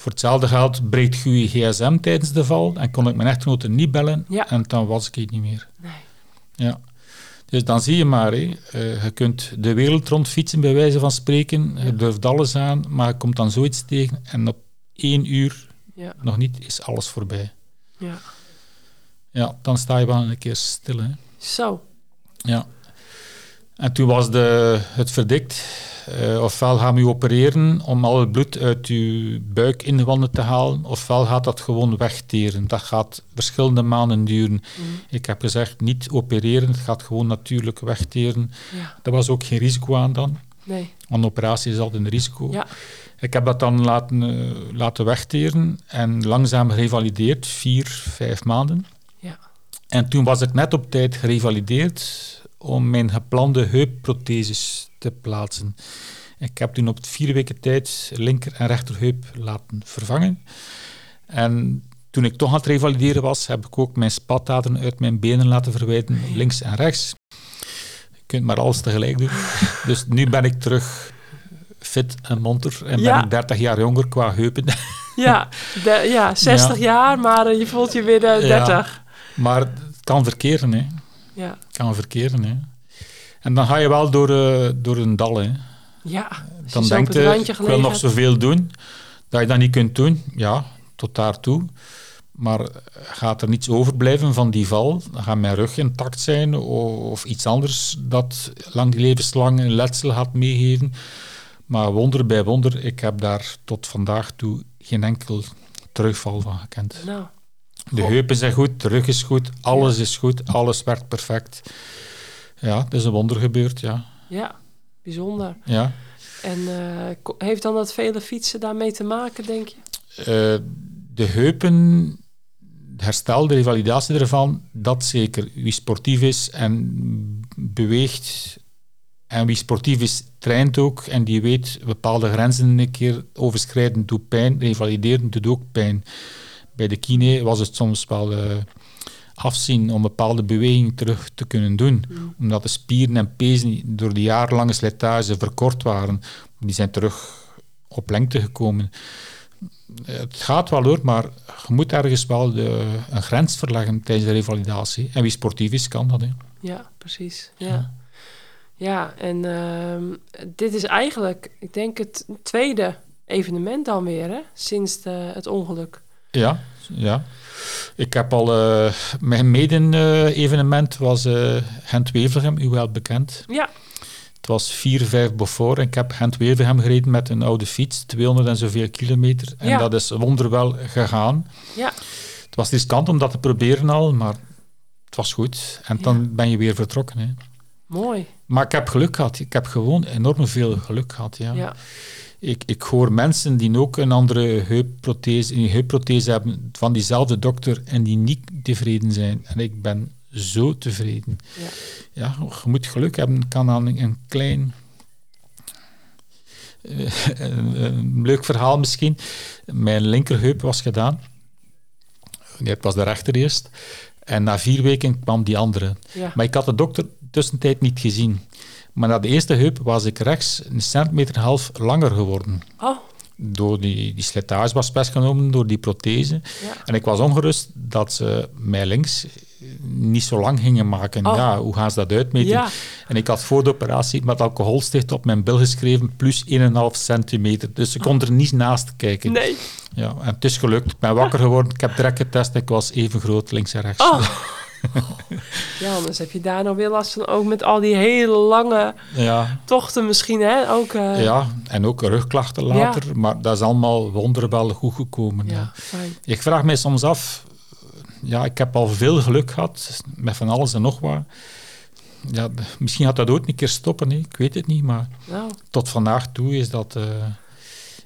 Voor hetzelfde geld breekt je gsm tijdens de val en kon ik mijn echtgenote niet bellen Ja. en dan was ik het niet meer. Nee. Ja. Dus dan zie je maar, hè. Eh, je kunt de wereld rondfietsen bij wijze van spreken, je durft alles aan, maar je komt dan zoiets tegen en op één uur Ja. nog niet is alles voorbij. Ja. Ja, dan sta je wel een keer stil. Hè. Zo. Ja. En toen was de, het verdikt, eh, ofwel gaan we u opereren om al het bloed uit uw buikingewanden te halen, ofwel gaat dat gewoon wegteren. Dat gaat verschillende maanden duren. Mhm. Ik heb gezegd, niet opereren, het gaat gewoon natuurlijk wegteren. Ja. Er was ook geen risico aan dan, Nee. want een operatie is altijd een risico. Ja. Ik heb dat dan laten, eh, laten wegteren en langzaam gerevalideerd, vier, vijf maanden. Ja. En toen was ik net op tijd gerevalideerd om mijn geplande heupprotheses te plaatsen. Ik heb toen op vier weken tijd linker en rechterheup laten vervangen. En toen ik toch aan het revalideren was, heb ik ook mijn spataderen uit mijn benen laten verwijderen, links en rechts. Je kunt maar alles tegelijk doen. (laughs) Dus nu ben ik terug fit en monter en Ja. ben ik 30 jaar jonger qua heupen. (laughs) Ja. De, ja, 60 Ja. jaar, maar eh, je voelt je weer de Ja. 30. Maar het kan verkeren, hè. Ja. Kan verkeren, hè. En dan ga je wel door, eh, door een dal, hè. Ja. Dan denk je, ik wil nog zoveel doen, dat je dat niet kunt doen. Ja, tot daartoe. Maar gaat er niets overblijven van die val? Dan gaat mijn rug intact zijn of iets anders dat lang levenslang een letsel gaat meegeven. Maar wonder bij wonder, ik heb daar tot vandaag toe geen enkel terugval van gekend. Nou, De heupen zijn goed, de rug is goed, alles is goed, alles werkt perfect. Ja, het is een wonder gebeurd, ja. ja, bijzonder. ja. En eh, heeft dan dat vele fietsen daarmee te maken, denk je? Eh, de heupen, het herstel, de revalidatie ervan, dat zeker. Wie sportief is en beweegt en wie sportief is, traint ook en die weet bepaalde grenzen een keer overschrijden doet pijn, revalideren doet ook pijn. Bij de kine was het soms wel eh, afzien om bepaalde bewegingen terug te kunnen doen. Omdat de spieren en pezen door de jarenlange slijtage verkort waren. Die zijn terug op lengte gekomen. Het gaat wel hoor, maar je moet ergens wel de, een grens verleggen tijdens de revalidatie. En wie sportief is, kan dat. Hè. Ja, precies. Ja, ja en ehm, dit is eigenlijk, ik denk, het tweede evenement dan weer, hè? Sinds de, het ongeluk. Ja, ja. Ik heb al... eh, mijn mede-evenement was eh Gent-Wevelgem, u wel bekend. Ja, Het was 4, 5 Beaufort en ik heb Gent-Wevelgem gereden met een oude fiets, 200 en zoveel kilometer. En Ja. dat is wonderwel gegaan. ja, Het was riskant om dat te proberen al, maar het was goed. En dan ben je weer vertrokken. Hè. mooi. Maar ik heb geluk gehad. Ik heb gewoon enorm veel geluk gehad. Ja. Ja, Ik, ik hoor mensen die ook een andere heupprothese, een heupprothese hebben van diezelfde dokter en die niet tevreden zijn. En ik ben zo tevreden. ja, Ja, je moet geluk hebben. kan aan een klein... eh, (laughs) een, een leuk verhaal misschien. Mijn linkerheup was gedaan. Nee, het was de rechter eerst. En na vier weken kwam die andere. ja. Maar ik had de dokter tussentijd niet gezien. Maar na de eerste heup was ik rechts een centimeter en een half langer geworden. Oh, Door die, die slijtage was best genomen, door die prothese. ja. En ik was ongerust dat ze mij links niet zo lang gingen maken. Oh. Ja, hoe gaan ze dat uitmeten? Ja. En ik had voor de operatie met alcoholsticht op mijn bil geschreven plus 1,5 centimeter. Dus ze kon er niet naast kijken. Nee. Ja, en het is gelukt. Ik ben wakker geworden. Ik heb direct getest. Ik was even groot links en rechts. Oh. (laughs) (laughs) Ja, anders heb je daar nog weer last van. Ook met al die hele lange Ja, tochten misschien, hè? Ook, eh, ja, en ook rugklachten later. Maar dat is allemaal wonderwel goed gekomen. ja. Ik vraag mij soms af... Ja, ik heb al veel geluk gehad met van alles en nog wat. Ja, misschien gaat dat ooit een keer stoppen. Hè. Ik weet het niet, maar Nou, tot vandaag toe is dat... eh,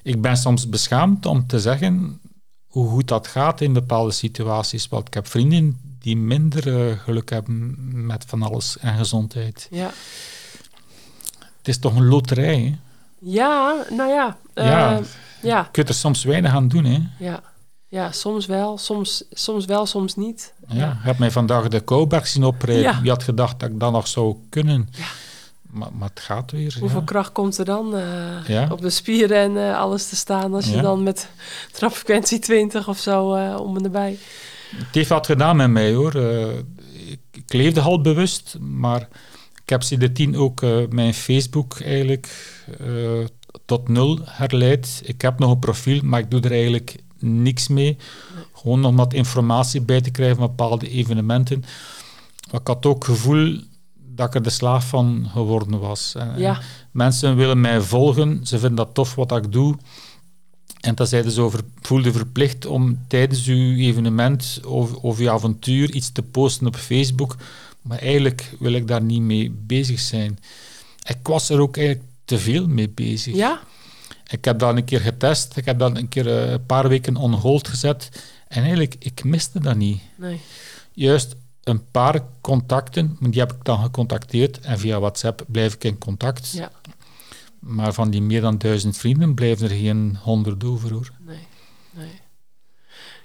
ik ben soms beschaamd om te zeggen hoe goed dat gaat in bepaalde situaties. Want ik heb vrienden die minder eh, geluk hebben met van alles en gezondheid. ja. Het is toch een loterij, hè? Ja, nou ja. eh, Ja. ja. Je kunt er soms weinig aan doen, hè? Ja, ja soms wel, soms, soms wel, soms niet. Ja. Ik heb mij vandaag de Kouberg zien oprijden. Ja. Wie had gedacht dat ik dat nog zou kunnen? Ja. Maar, maar het gaat weer. Hoeveel ja. kracht komt er dan Ja. op de spieren en alles te staan als je Ja. dan met trapfrequentie 20 of zo eh, om en erbij. Het heeft wat gedaan met mij, hoor. Eh, ik, ik leefde al bewust, maar ik heb sindsdien ook eh, mijn Facebook eigenlijk eh, tot nul herleid. Ik heb nog een profiel, maar ik doe er eigenlijk niks mee. Gewoon om wat informatie bij te krijgen van bepaalde evenementen. Maar ik had ook het gevoel dat ik er de slaaf van geworden was. En- Ja, Mensen willen mij volgen, ze vinden dat tof wat ik doe. En dan zeiden ze over, voelde verplicht om tijdens uw evenement of, of uw avontuur iets te posten op Facebook. Maar eigenlijk wil ik daar niet mee bezig zijn. Ik was er ook eigenlijk te veel mee bezig. ja, Ik heb dat een keer getest, ik heb dat een keer eh, een paar weken on hold gezet. En eigenlijk, ik miste dat niet. nee. Juist een paar contacten, die heb ik dan gecontacteerd. En via WhatsApp blijf ik in contact. Ja, Maar van die meer dan duizend vrienden blijven er geen honderd over hoor. nee, nee.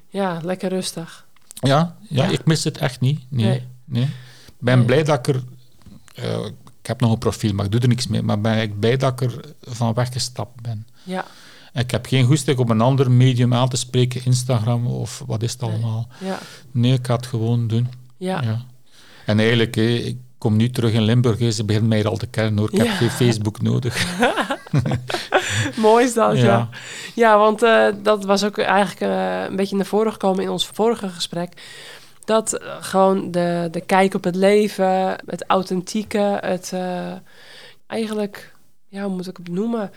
Ja, lekker rustig. Ja, ja, Ja. ik mis het echt niet. Nee. Nee. ben Nee. blij dat ik er. eh, ik heb nog een profiel, maar ik doe er niks mee. Maar ben ik blij dat ik er van weggestapt ben. Ja, En ik heb geen goesting om een ander medium aan te spreken, Instagram of wat is het allemaal. ja, Nee, ik ga het gewoon doen. ja. Ja. En eigenlijk, ik kom nu terug in Limburg. Ze beginnen mij al te kennen hoor. Ik Ja. heb geen Facebook nodig. (laughs) Mooi is dat, (laughs) ja. Ja. Ja, want eh, dat was ook eigenlijk eh, een beetje naar voren gekomen in ons vorige gesprek. Dat eh, gewoon de, de kijk op het leven, het authentieke, het eigenlijk, ja, hoe moet ik het noemen?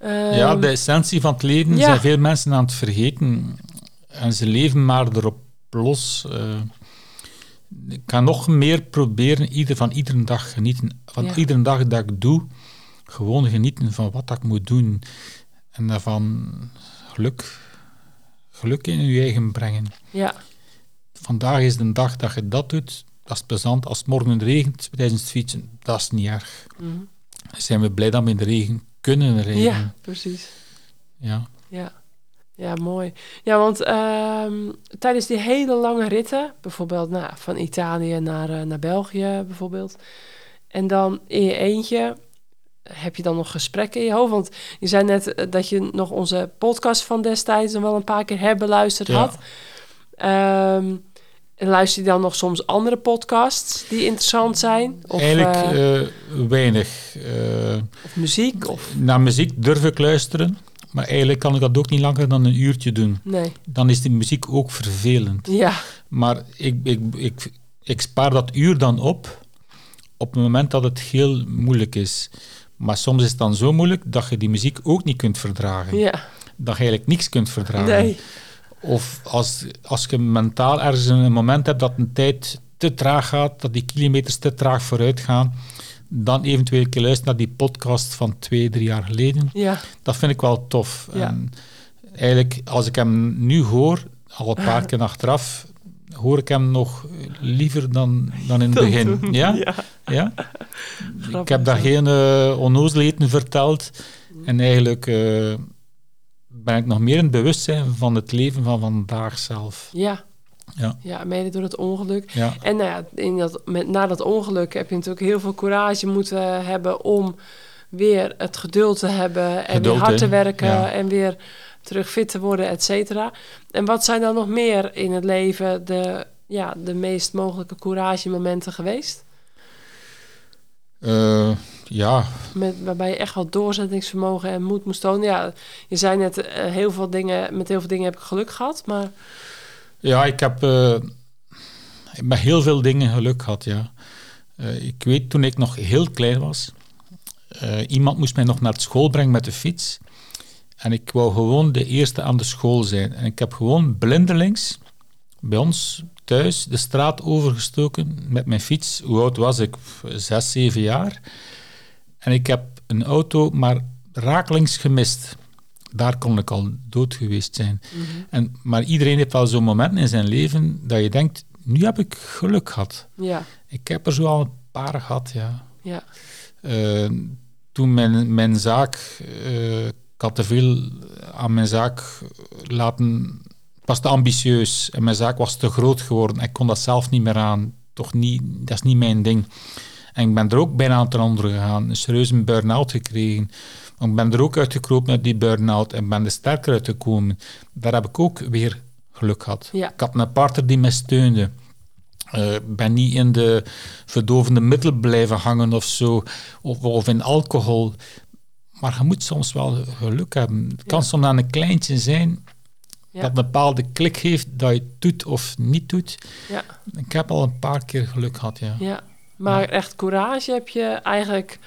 ja, Ehm, de essentie van het leven ja. zijn veel mensen aan het vergeten. En ze leven maar erop los. Ik ga nog meer proberen ieder, van iedere dag genieten. Van Ja. iedere dag dat ik doe, gewoon genieten van wat ik moet doen. En daarvan geluk, geluk in je eigen brengen. Ja, Vandaag is de dag dat je dat doet. Dat is plezant. Als het morgen regent tijdens het fietsen, dat is niet erg. mhm. Zijn we blij dat we in de regen kunnen rijden. ja precies. Ja. Ja. Ja, mooi. Ja, want ehm, tijdens die hele lange ritten, bijvoorbeeld nou, van Italië naar, eh, naar België bijvoorbeeld, en dan in je eentje, heb je dan nog gesprekken in je hoofd? Want je zei net eh, dat je nog onze podcast van destijds nog wel een paar keer herbeluisterd Ja. had. Ehm, en luister je dan nog soms andere podcasts die interessant zijn? Of, Eigenlijk eh, weinig. of muziek? Of, naar muziek durf ik luisteren, maar eigenlijk kan ik dat ook niet langer dan een uurtje doen. nee. Dan is die muziek ook vervelend. Ja, Maar ik, ik, ik, ik spaar dat uur dan op op het moment dat het heel moeilijk is. Maar soms is het dan zo moeilijk dat je die muziek ook niet kunt verdragen. ja, Dat je eigenlijk niks kunt verdragen. nee. Of als, als je mentaal ergens een moment hebt dat een tijd te traag gaat, dat die kilometers te traag vooruit gaan, dan eventueel een keer luisteren naar die podcast van twee, drie jaar geleden. Ja, Dat vind ik wel tof. Ja. En eigenlijk, als ik hem nu hoor, al een paar keer achteraf, hoor ik hem nog liever dan, dan in het begin. Ja? ja. (laughs) Ik heb daar geen uh, onnozelheden verteld. En eigenlijk eh, ben ik nog meer in het bewustzijn van het leven van vandaag zelf. Ja. Ja. ja, mede door het ongeluk. Ja, En nou ja, in dat, met, na dat ongeluk heb je natuurlijk heel veel courage moeten hebben om weer het geduld te hebben en Geduld, weer hard te werken Ja. en weer terug fit te worden, et cetera. En wat zijn dan nog meer in het leven de, ja, de meest mogelijke couragemomenten geweest? Eh, ja, Met, waarbij je echt wel doorzettingsvermogen en moed moest tonen. Ja, je zei net, eh, heel veel dingen, met heel veel dingen heb ik geluk gehad, maar ja ik heb eh, met heel veel dingen geluk gehad. Ja. Eh, ik weet toen ik nog heel klein was, eh, iemand moest mij nog naar school brengen met de fiets. En ik wou gewoon de eerste aan de school zijn. En ik heb gewoon blindelings bij ons thuis de straat overgestoken met mijn fiets. Hoe oud was ik? Zes, zeven jaar. En ik heb een auto maar rakelings gemist. Daar kon ik al dood geweest zijn. En, maar iedereen heeft wel zo'n moment in zijn leven dat je denkt, nu heb ik geluk gehad. ja, Ik heb er zo al een paar gehad, ja. ja, Eh, toen mijn, mijn zaak, eh, ik had te veel aan mijn zaak laten, ik was te ambitieus en mijn zaak was te groot geworden. Ik kon dat zelf niet meer aan, toch niet, dat is niet mijn ding. En ik ben er ook bijna ten onder gegaan, een serieuze burn-out gekregen. Ik ben er ook uitgekropen uit die burn-out en ben er sterker uitgekomen. Daar heb ik ook weer geluk gehad. Ja. Ik had een partner die mij steunde. Eh, Ik ben niet in de verdovende middelen blijven hangen of zo, of, of in alcohol. Maar je moet soms wel geluk hebben. Het kan Ja. soms aan een kleintje zijn Ja. dat een bepaalde klik heeft dat je het doet of niet doet. ja. Ik heb al een paar keer geluk gehad, ja. Ja, maar echt courage heb je eigenlijk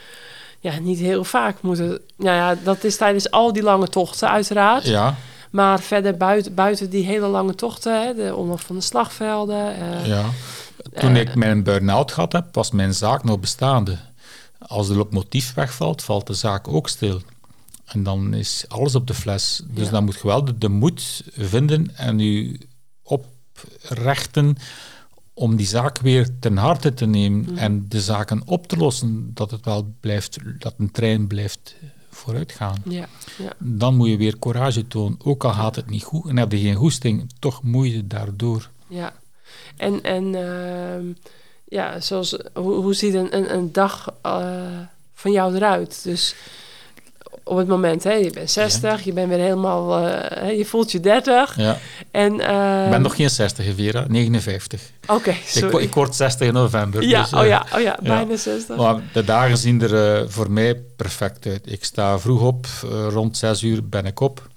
ja, niet heel vaak moeten. Nou ja, dat is tijdens al die lange tochten uiteraard. Ja, Maar verder buiten, buiten die hele lange tochten, hè, de omloop van de slagvelden. eh, ja. Toen Eh, ik mijn burn-out gehad heb, was mijn zaak nog bestaande. Als de locomotief wegvalt, valt de zaak ook stil. En dan is alles op de fles. Dus Ja. dan moet je wel de, de moed vinden en je oprechten om die zaak weer ten harte te nemen Mhm. en de zaken op te lossen, dat het wel blijft, dat een trein blijft vooruitgaan. ja, ja, Dan moet je weer courage tonen, ook al gaat het niet goed en heb je geen goesting, toch moet je daardoor. ja. En, en ehm, ja, zoals, hoe, hoe ziet een, een, een dag eh, van jou eruit? Dus op het moment, hè, je bent 60, je bent weer helemaal, eh, hè, je voelt je 30. Ja. En, eh, Ik ben nog geen 60, Vera, 59. Oké, Ik, sorry. wo- ik word 60 in november. ja, dus, oh eh, ja, oh ja, bijna 60. Maar de dagen zien er eh, voor mij perfect uit. Ik sta vroeg op, eh, rond 6 uur ben ik op.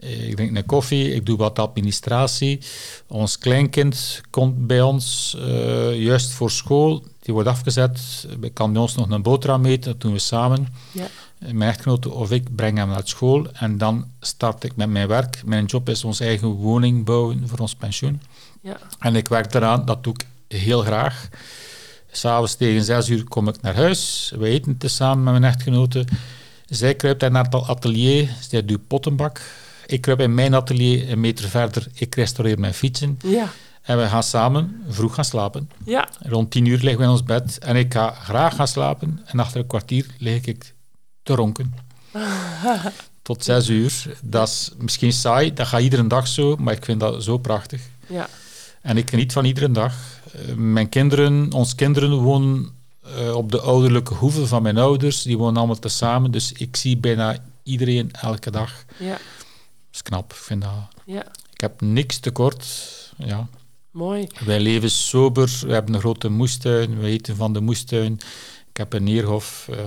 Ik drink een koffie, ik doe wat administratie. Ons kleinkind komt bij ons eh, juist voor school. Die wordt afgezet. Ik kan bij ons nog een boterham eten, dat doen we samen. Ja. Mijn echtgenote of ik breng hem naar school en dan start ik met mijn werk. Mijn job is onze eigen woning bouwen voor ons pensioen. Ja. En ik werk eraan, dat doe ik heel graag. S'avonds tegen zes uur kom ik naar huis. We eten tezamen met mijn echtgenote. Zij kruipt naar het atelier, zij doet pottenbak. Ik kruip in mijn atelier een meter verder. Ik restaureer mijn fietsen. Ja, En we gaan samen vroeg gaan slapen. ja, Rond tien uur liggen we in ons bed. En ik ga graag gaan slapen. En achter een kwartier lig ik te ronken. (laughs) Tot zes uur. Dat is misschien saai, dat gaat iedere dag zo. Maar ik vind dat zo prachtig. ja. En ik geniet van iedere dag. Eh, mijn kinderen, ons kinderen wonen eh, op de ouderlijke hoeve van mijn ouders. Die wonen allemaal tezamen. Dus ik zie bijna iedereen elke dag. ja, is knap. Ik, vind dat. ja. ik heb niks tekort. Ja. Mooi. Wij leven sober. We hebben een grote moestuin. We eten van de moestuin. Ik heb een neerhof. eh,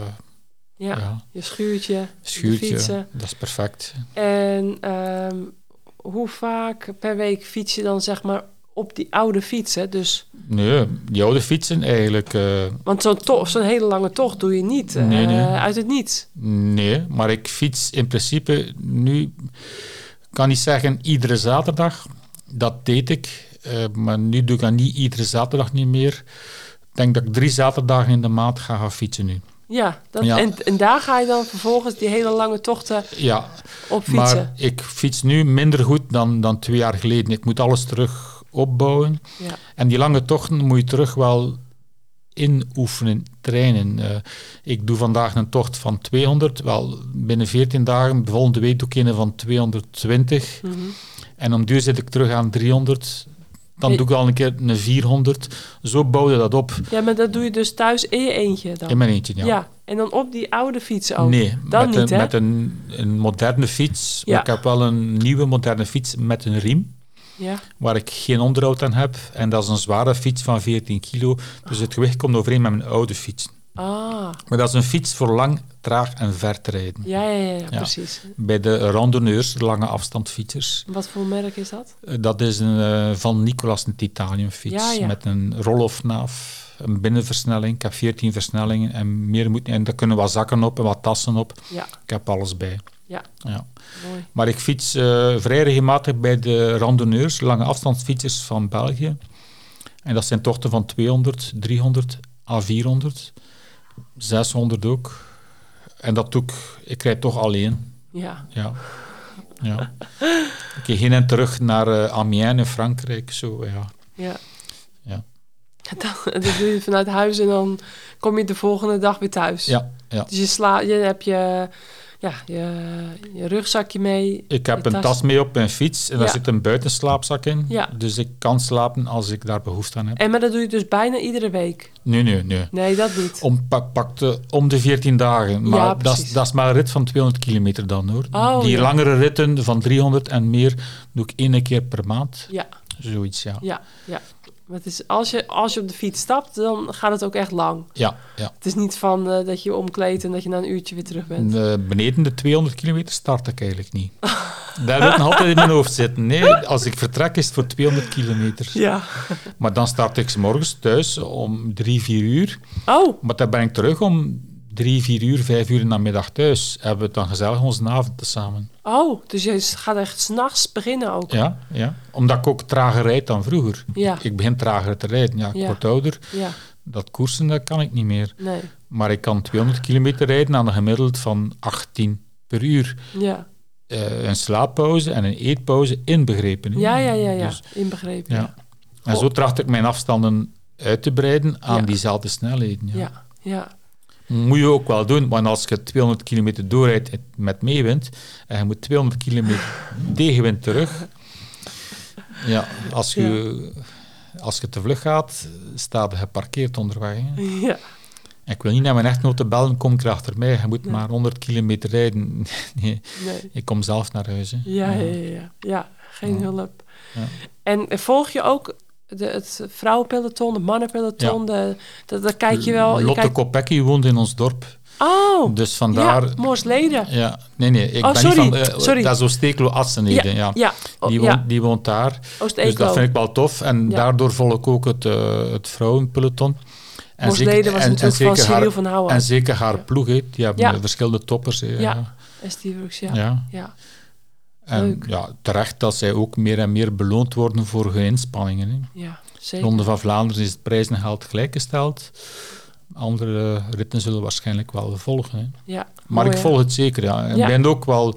Ja, ja. je schuurtje, schuurtje. Dat is perfect. En ehm, hoe vaak per week fiets je dan zeg maar op die oude fietsen? Dus, Nee, die oude fietsen eigenlijk... eh, want zo'n zo'n hele lange tocht doe je niet eh, Nee, nee. uit het niets. Nee, maar ik fiets in principe nu, kan niet zeggen iedere zaterdag. Dat deed ik, eh, maar nu doe ik dat niet iedere zaterdag niet meer. Ik denk dat ik drie zaterdagen in de maand ga gaan fietsen nu. Ja, dat, Ja. En, en daar ga je dan vervolgens die hele lange tochten Ja, op fietsen. maar ik fiets nu minder goed dan, dan twee jaar geleden. Ik moet alles terug opbouwen. Ja, En die lange tochten moet je terug wel inoefenen, trainen. Eh, ik doe vandaag een tocht van 200. Wel, binnen 14 dagen, volgende week doe ik een van 220. mhm. En om duur zit ik terug aan 300. Dan Hey. doe ik al een keer een 400. Zo bouw je dat op ja, maar dat doe je dus thuis in je eentje dan? in mijn eentje. Ja. ja. en dan op die oude fietsen ook? Nee, Dan met, niet, een, hè? met een, een moderne fiets. Maar Ja. ik heb wel een nieuwe moderne fiets met een riem. Ja, Waar ik geen onderhoud aan heb. En dat is een zware fiets van 14 kilo. Dus het gewicht komt overeen met mijn oude fiets. ah, Maar dat is een fiets voor lang, traag en ver te rijden. ja, ja, ja, ja, precies. Bij de randonneurs, de lange afstandfietsers. Wat voor merk is dat? Eh, Dat is een, eh, van Nicolas een titaniumfiets Ja, met een roll-off naaf, een binnenversnelling. Ik heb 14 versnellingen en meer moet En daar kunnen wat zakken op en wat tassen op. Ik heb alles bij. Ja, Ja. mooi. Maar ik fiets eh, vrij regelmatig bij de randonneurs, lange afstandsfietsers van België. En dat zijn tochten van 200, 300 à 400, 600 ook. En dat doe ik, ik rijd toch alleen. Ja, Ja. ja. Ik ging heen en terug naar eh, Amiens in Frankrijk. Zo, ja. ja. Ja. Dan, dat doe je vanuit huis en dan kom je de volgende dag weer thuis. Ja, ja. Dus je, sla, je hebt je, ja, je, je rugzakje mee. Ik heb een tas mee op mijn fiets en daar Ja. zit een buitenslaapzak in. Ja. Dus ik kan slapen als ik daar behoefte aan heb. En maar dat doe je dus bijna iedere week. Nee, nee, nee. Nee, dat niet. Om, pak, pakte om de 14 dagen. Maar Ja, dat, is, dat is maar een rit van 200 kilometer dan hoor. Oh, Die langere ritten van 300 en meer doe ik één keer per maand. Ja, Zoiets, ja. ja, ja. Maar het is, als, je, als je op de fiets stapt, dan gaat het ook echt lang. Ja, ja. Het is niet van eh, dat je omkleedt en dat je na een uurtje weer terug bent. En, eh, beneden de 200 kilometer start ik eigenlijk niet. (laughs) Daar wil ik nog altijd in mijn hoofd zitten. Nee, als ik vertrek is het voor 200 kilometer. Ja. Maar dan start ik 's morgens thuis om 3, 4 uur. Oh, Maar dan ben ik terug om 3, 4 uur, 5 uur in de middag thuis. Hebben we dan gezellig onze avond samen. oh, dus je gaat echt s'nachts beginnen ook. Ja, ja. Omdat ik ook trager rijd dan vroeger. Ja, Ik begin trager te rijden. Ja, ik Ja. word ouder. ja, Dat koersen, dat kan ik niet meer. nee, Maar ik kan 200 kilometer rijden aan een gemiddeld van 18 per uur. ja. Eh, een slaappauze en een eetpauze inbegrepen. Ja, ja, ja, ja. Dus, Inbegrepen. ja. En zo tracht ik mijn afstanden uit te breiden aan diezelfde snelheden. Ja, ja. Moet je ook wel doen, want als je 200 kilometer doorrijdt met meewind en je moet 200 kilometer tegenwind terug. Ja, als je, als je te vlug gaat, staat je geparkeerd onderweg. hè. ja. Ik wil niet naar mijn echtgenote bellen, kom ik er achter mij. Je moet Nee. maar 100 kilometer rijden. (laughs) nee, Nee. ik kom zelf naar huis. hè. Ja, ja, ja, ja. Ja, geen hulp. Ja. En volg je ook de, het vrouwenpeloton, het mannenpeloton? De, dat, dat kijk je wel. Lotte kijkt, Kopecky woont in ons dorp. oh, Dus vandaar... ja, Moosleden. Ja, nee, nee. Ik Oh, ben sorry, niet van... eh, sorry. Dat is Oosteklo Assenheden, ja. Ja, oh, Die, ja. woont, die woont daar. Dus dat vind ik wel tof. En Ja. daardoor volg ik ook het, eh, het vrouwenpeloton. En Moosleden was natuurlijk van zeker Cyril haar, van Houwen. En zeker haar Ja. ploeg, hè. die hebben Ja. verschillende toppers. hè, Ja. Ja. Ja. Ja. En ja, terecht dat zij ook meer en meer beloond worden voor hun inspanningen. Hè. Ja, zeker. Ronde van Vlaanderen is het prijs en geld gelijkgesteld. Andere ritten zullen waarschijnlijk wel volgen. Hè. Ja, Maar mooi, ik volg het zeker. Ja. En Ja. ben ook wel,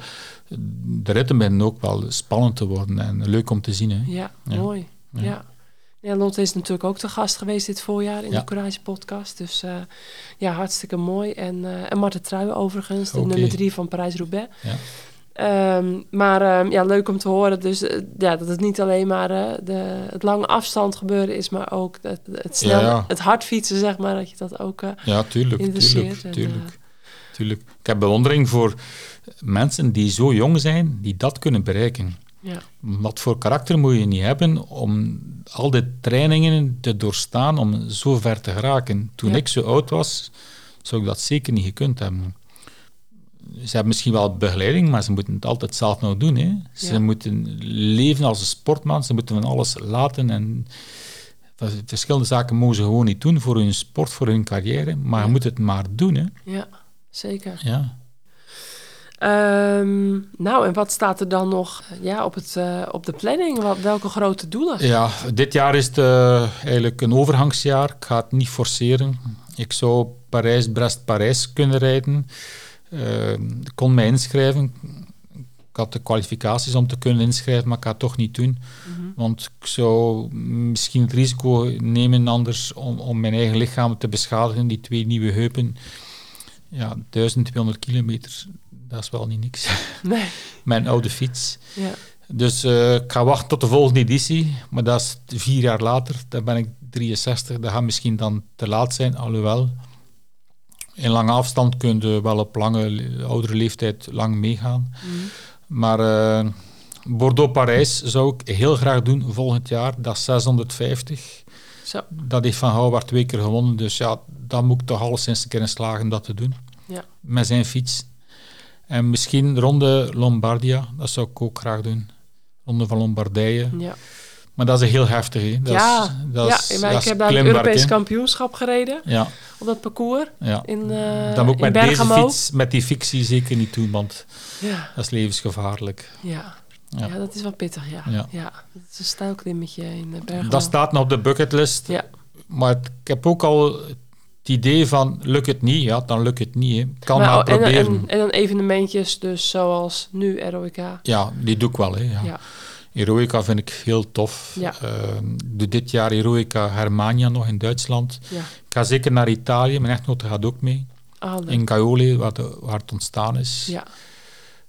de ritten beginnen ook wel spannend te worden en leuk om te zien. Hè. Ja, Ja. mooi. Ja. Ja. Lotte is natuurlijk ook te gast geweest dit voorjaar in Ja. de Courage podcast. Dus eh, ja, hartstikke mooi. En, eh en Marten Truijen overigens, de nummer drie van Parijs-Roubaix. Ja. Ehm, maar ehm, ja, leuk om te horen. Dus eh, ja, dat het niet alleen maar eh, de, het lange afstand gebeuren is, maar ook het, het snel, Ja, ja. het hard fietsen, zeg maar, dat je dat ook... eh, Ja, tuurlijk. Tuurlijk, en, tuurlijk, tuurlijk. Ik heb bewondering voor mensen die zo jong zijn, die dat kunnen bereiken. ja, Wat voor karakter moet je niet hebben om al die trainingen te doorstaan om zo ver te geraken? Toen ik zo oud was, zou ik dat zeker niet gekund hebben. Ze hebben misschien wel begeleiding, maar ze moeten het altijd zelf nog doen. Hè. Ze Ja. moeten leven als een sportman, ze moeten van alles laten. En verschillende zaken mogen ze gewoon niet doen voor hun sport, voor hun carrière, maar Ja. je moet het maar doen. Hè. ja, zeker. Ja. Ehm, nou, en wat staat er dan nog ja, op, het, eh, op de planning? Wat, welke grote doelen? Ja, dit jaar is het eh, eigenlijk een overgangsjaar. Ik ga het niet forceren. Ik zou Parijs-Brest-Parijs kunnen rijden. Eh, ik kon mij inschrijven. Ik had de kwalificaties om te kunnen inschrijven, maar ik ga het toch niet doen. Mhm. Want ik zou misschien het risico nemen anders om, om mijn eigen lichaam te beschadigen. Die twee nieuwe heupen. Ja, 1200 kilometer, dat is wel niet niks. (laughs) Nee, mijn oude fiets. ja, Dus eh, ik ga wachten tot de volgende editie, maar dat is vier jaar later. Dan ben ik 63, dat gaat misschien dan te laat zijn, alhoewel. In lange afstand kun je wel op lange, oudere leeftijd lang meegaan. Mhm. Maar eh, Bordeaux-Parijs zou ik heel graag doen volgend jaar. Dat is 650. zo, Dat heeft Van Houwaard twee keer gewonnen, dus ja, dan moet ik toch alleszins een keer in slagen dat te doen. Ja. Met zijn fiets. En misschien Ronde Lombardia, dat zou ik ook graag doen. Ronde van Lombardije. ja. Maar dat is heel heftig. Dat ja, is, dat ja is, maar dat ik heb daar het klimwerk, Europees kampioenschap gereden Ja, op dat parcours ja. in, eh dan moet ik met deze fiets, met die fictie zeker niet doen, want Ja, dat is levensgevaarlijk. ja. Ja. Ja. dat is wel pittig, ja. Ja. ja. dat is een stijlklimmetje in eh, Bergamo. Dat staat nog op de bucketlist. Ja, Maar het- ik heb ook al het idee van, lukt het niet? Ja, dan lukt het niet. Hè. Kan maar, oh, en, proberen. en, en dan evenementjes dus zoals nu ROIK. Ja, die doe ik wel. Hè, ja. Heroica vind ik heel tof. Ja. Eh, ik doe dit jaar Heroica Germania nog in Duitsland. Ja, Ik ga zeker naar Italië. Mijn echtgenote gaat ook mee. ah. In Gaiole, waar, de- waar het ontstaan is. ja.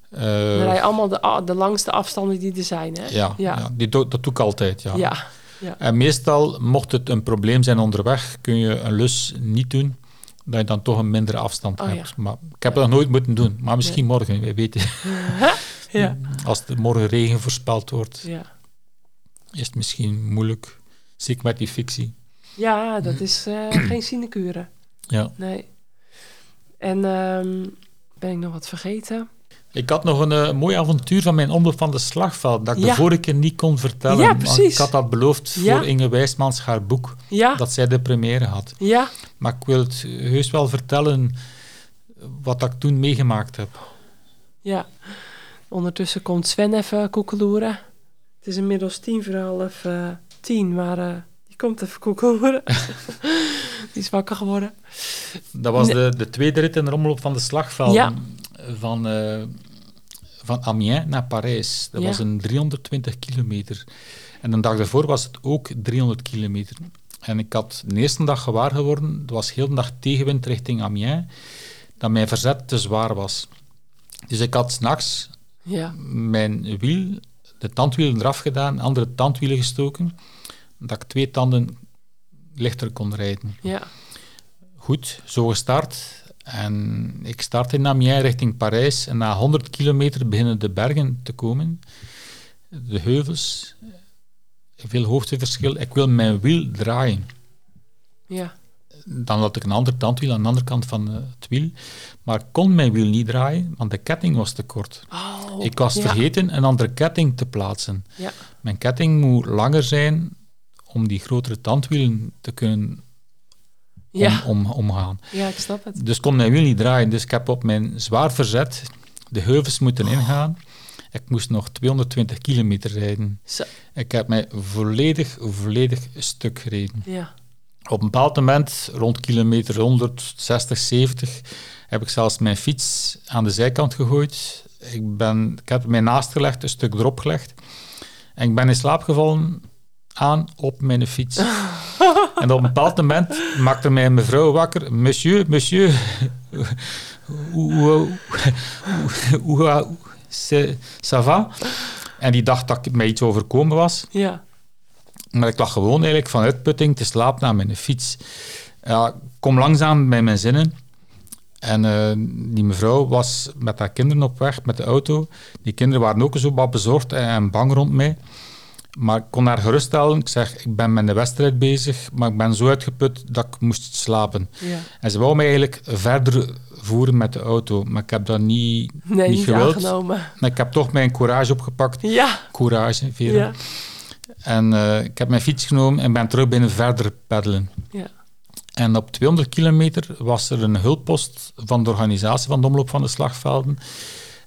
Eh, Dan rij je allemaal de, ah, de langste afstanden die er zijn, hè? ja, ja. die dat doe ik altijd. Ja. Ja. En meestal, mocht het een probleem zijn onderweg, kun je een lus niet doen, dat je dan toch een mindere afstand Oh, hebt. Maar ik heb nog nooit moeten doen. Maar misschien morgen, wij weten. (laughs) ja. Als er morgen regen voorspeld wordt, ja. is het misschien moeilijk. Zeker met die fictie. Ja, dat is eh, (clears throat) geen sinecure. Ja. Nee. En ehm, ben ik nog wat vergeten? Ik had nog een eh, mooi avontuur van mijn omloop van de slagveld, dat ik Ja. de vorige keer niet kon vertellen. Ja, precies. Ik had dat beloofd Ja. voor Inge Wijsmans haar boek, Ja, dat zij de première had. ja. Maar ik wil het heus wel vertellen wat ik toen meegemaakt heb. Ja. Ondertussen komt Sven even koekeloeren. Het is inmiddels tien voor half eh, tien, maar eh, die komt even koekeloeren. (laughs) die is wakker geworden. Dat was Nee. de, de tweede rit in de omloop van de slagvelden. Ja. Van, eh, van Amiens naar Parijs. Dat Ja. was een 320 kilometer. En de dag daarvoor was het ook 300 kilometer. En ik had de eerste dag gewaar geworden, het was heel de dag tegenwind richting Amiens, dat mijn verzet te zwaar was. Dus ik had s'nachts Ja, mijn wiel, de tandwielen eraf gedaan, andere tandwielen gestoken, dat ik twee tanden lichter kon rijden. ja, goed, zo gestart. En ik start in Amiens richting Parijs. En na 100 kilometer beginnen de bergen te komen. De heuvels. Veel hoogteverschil. Ik wil mijn wiel draaien. Ja. Dan had ik een ander tandwiel aan de andere kant van eh, het wiel. Maar ik kon mijn wiel niet draaien, want de ketting was te kort. Oh, ik was ja. vergeten een andere ketting te plaatsen. Ja. Mijn ketting moet langer zijn om die grotere tandwielen te kunnen om, Ja. om, omgaan. ja, ik snap het. Dus kon mijn wiel niet draaien. Dus ik heb op mijn zwaar verzet de heuvels moeten ingaan. Ik moest nog 220 kilometer rijden. Zo. Ik heb mij volledig, volledig stuk gereden. Ja. Op een bepaald moment, rond kilometer 160, 70, heb ik zelfs mijn fiets aan de zijkant gegooid. Ik, ben, ik heb mij naast gelegd, een stuk erop gelegd. En ik ben in slaap gevallen aan op mijn fiets. en op een bepaald moment maakte mij een mevrouw wakker. Monsieur, monsieur, hoe, hoe, ça va? En die dacht dat mij iets overkomen was. Ja. Maar ik lag gewoon eigenlijk van uitputting te slapen aan mijn fiets. Ja, ik kom langzaam bij mijn zinnen. En eh, die mevrouw was met haar kinderen op weg met de auto. Die kinderen waren ook zo wat bezorgd en, en bang rond mij. Maar ik kon haar geruststellen. Ik zeg, ik ben met de wedstrijd bezig, maar ik ben zo uitgeput dat ik moest slapen. Ja. En ze wou mij eigenlijk verder voeren met de auto. Maar ik heb dat niet, Nee, niet niet gewild. aangenomen. Maar ik heb toch mijn courage opgepakt. Ja. Courage, Vera. Ja. En eh, ik heb mijn fiets genomen en ben terug binnen verder peddelen. Ja. En op 200 kilometer was er een hulppost van de organisatie van de Omloop van de Slagvelden.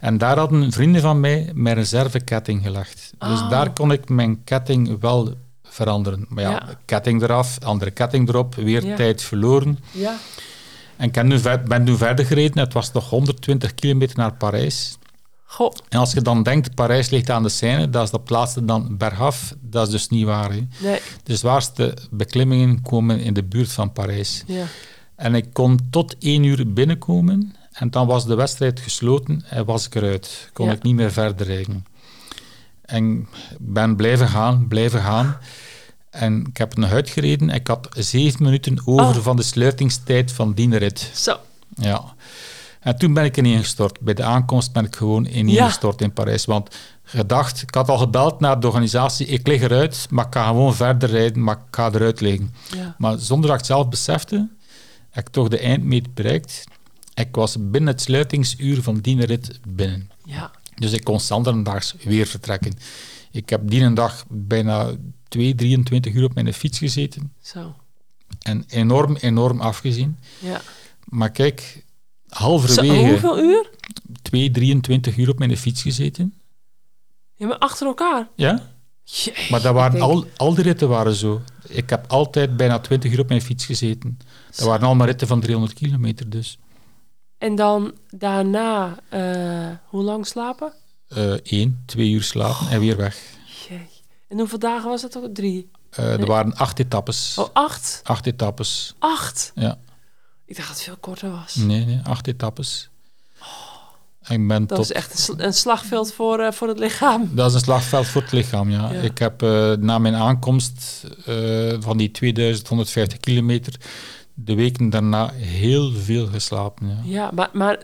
En daar hadden vrienden van mij mijn reserveketting gelegd. Dus Oh. daar kon ik mijn ketting wel veranderen. Maar ja, Ja. ketting eraf, andere ketting erop, weer Ja. tijd verloren. Ja. En ik ben nu, ver- ben nu verder gereden. Het was nog 120 kilometer naar Parijs. Goh. En als je dan denkt, Parijs ligt aan de Seine, dat is dat laatste dan bergaf. Dat is dus niet waar. Hè. Nee. De zwaarste beklimmingen komen in de buurt van Parijs. Ja. En ik kon tot één uur binnenkomen en dan was de wedstrijd gesloten en was ik eruit. Kon Ja. ik niet meer verder rijden. En ik ben blijven gaan, blijven gaan. En ik heb nog uitgereden. Ik had zeven minuten over Oh. van de sluitingstijd van die rit. Zo. Ja. En toen ben ik ineengestort. Bij de aankomst ben ik gewoon ineengestort in Parijs. Want gedacht, ik had al gebeld naar de organisatie, ik lig eruit, maar ik ga gewoon verder rijden, maar ik ga eruit liggen. Ja. Maar zonder dat ik het zelf besefte, heb ik toch de eindmeet bereikt. Ik was binnen het sluitingsuur van die rit binnen. Ja. Dus ik kon standaardaags weer vertrekken. Ik heb die dag bijna 2, 23 uur op mijn fiets gezeten Zo. en enorm, enorm afgezien. Ja. Maar kijk, Zo, halverwege hoeveel uur? 2, 23 uur op mijn fiets gezeten. Ja, maar achter elkaar. Ja? Jee, Maar dat waren al, al die ritten waren zo. Ik heb altijd bijna 20 uur op mijn fiets gezeten. Dat waren allemaal ritten van 300 kilometer dus. En dan daarna, eh, hoe lang slapen? Eén, twee uur slapen en weer weg. Jee. En hoeveel dagen was dat ook? Drie? Eh, er waren acht etappes. Oh, acht? Acht etappes. Acht? Ja. Ik dacht dat het veel korter was. Nee, nee, acht etappes. En ik ben Dat tot... is echt een, sl- een slagveld voor, eh, voor het lichaam. Dat is een slagveld voor het lichaam, ja. Ja. Ik heb eh, na mijn aankomst eh, van die 2150 kilometer de weken daarna heel veel geslapen. Ja. Ja, maar, maar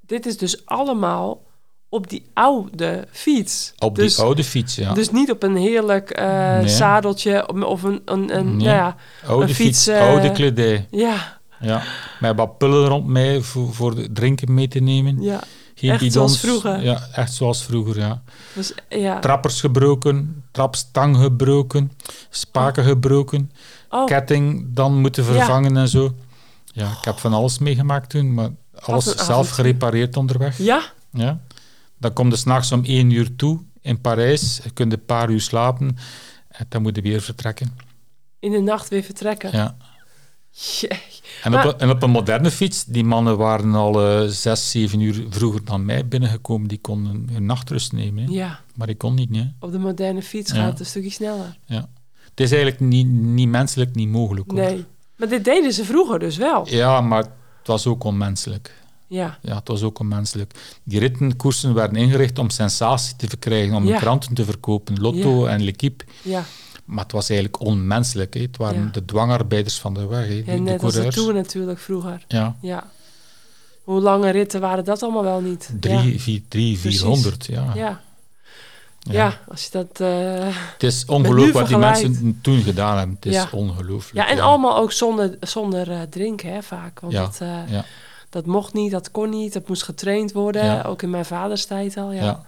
dit is dus allemaal op die oude fiets. Op dus, die oude fiets, ja. Dus niet op een heerlijk Nee. zadeltje of- een, een, een Nee. nou ja, oude een fiets, fiets, oude kledij. ja, Ja. Met wat pullen rond mij voor, voor de drinken mee te nemen. ja, Geen echt bidons. zoals vroeger. Ja, echt zoals vroeger, ja. dus, ja. Trappers gebroken, trapstang gebroken, spaken gebroken, Oh, ketting dan moeten Ja. vervangen en zo. Ja, ik heb van alles meegemaakt toen, maar alles zelf gerepareerd onderweg. ja, Ja. Dan kom je s'nachts om één uur toe in Parijs, je kunt een paar uur slapen en dan moet je weer vertrekken. in de nacht weer vertrekken. Ja. En, op, en op een moderne fiets, die mannen waren al eh, zes, zeven uur vroeger dan mij binnengekomen, die konden hun nachtrust nemen. hè. Ja, Maar ik kon niet, nee. op de moderne fiets Ja. gaat het een stukje sneller. Het is eigenlijk niet, niet menselijk, niet mogelijk. Hoor. Nee, maar dit deden ze vroeger dus wel. Ja, maar het was ook onmenselijk. Ja, Ja, het was ook onmenselijk. Die rittenkoersen werden ingericht om sensatie te verkrijgen, om Ja. hun kranten te verkopen, Lotto en L'Equipe. ja, Maar het was eigenlijk onmenselijk. Het waren Ja. de dwangarbeiders van de weg, hè, die, En de net als de. Tour natuurlijk vroeger. Ja, Ja. Hoe lange ritten waren dat allemaal wel niet? drie, vier, drie. 400. Ja. Ja. Ja. Ja. ja, als je dat... eh, Het is ongelooflijk wat die mensen toen gedaan hebben. Het is Ja. ongelooflijk. Ja, en allemaal ook zonder, zonder eh, drinken, hè, vaak. Want Ja, dat, eh, ja. dat mocht niet, dat kon niet, dat moest getraind worden. Ja. Ook in mijn vaders tijd al, ja.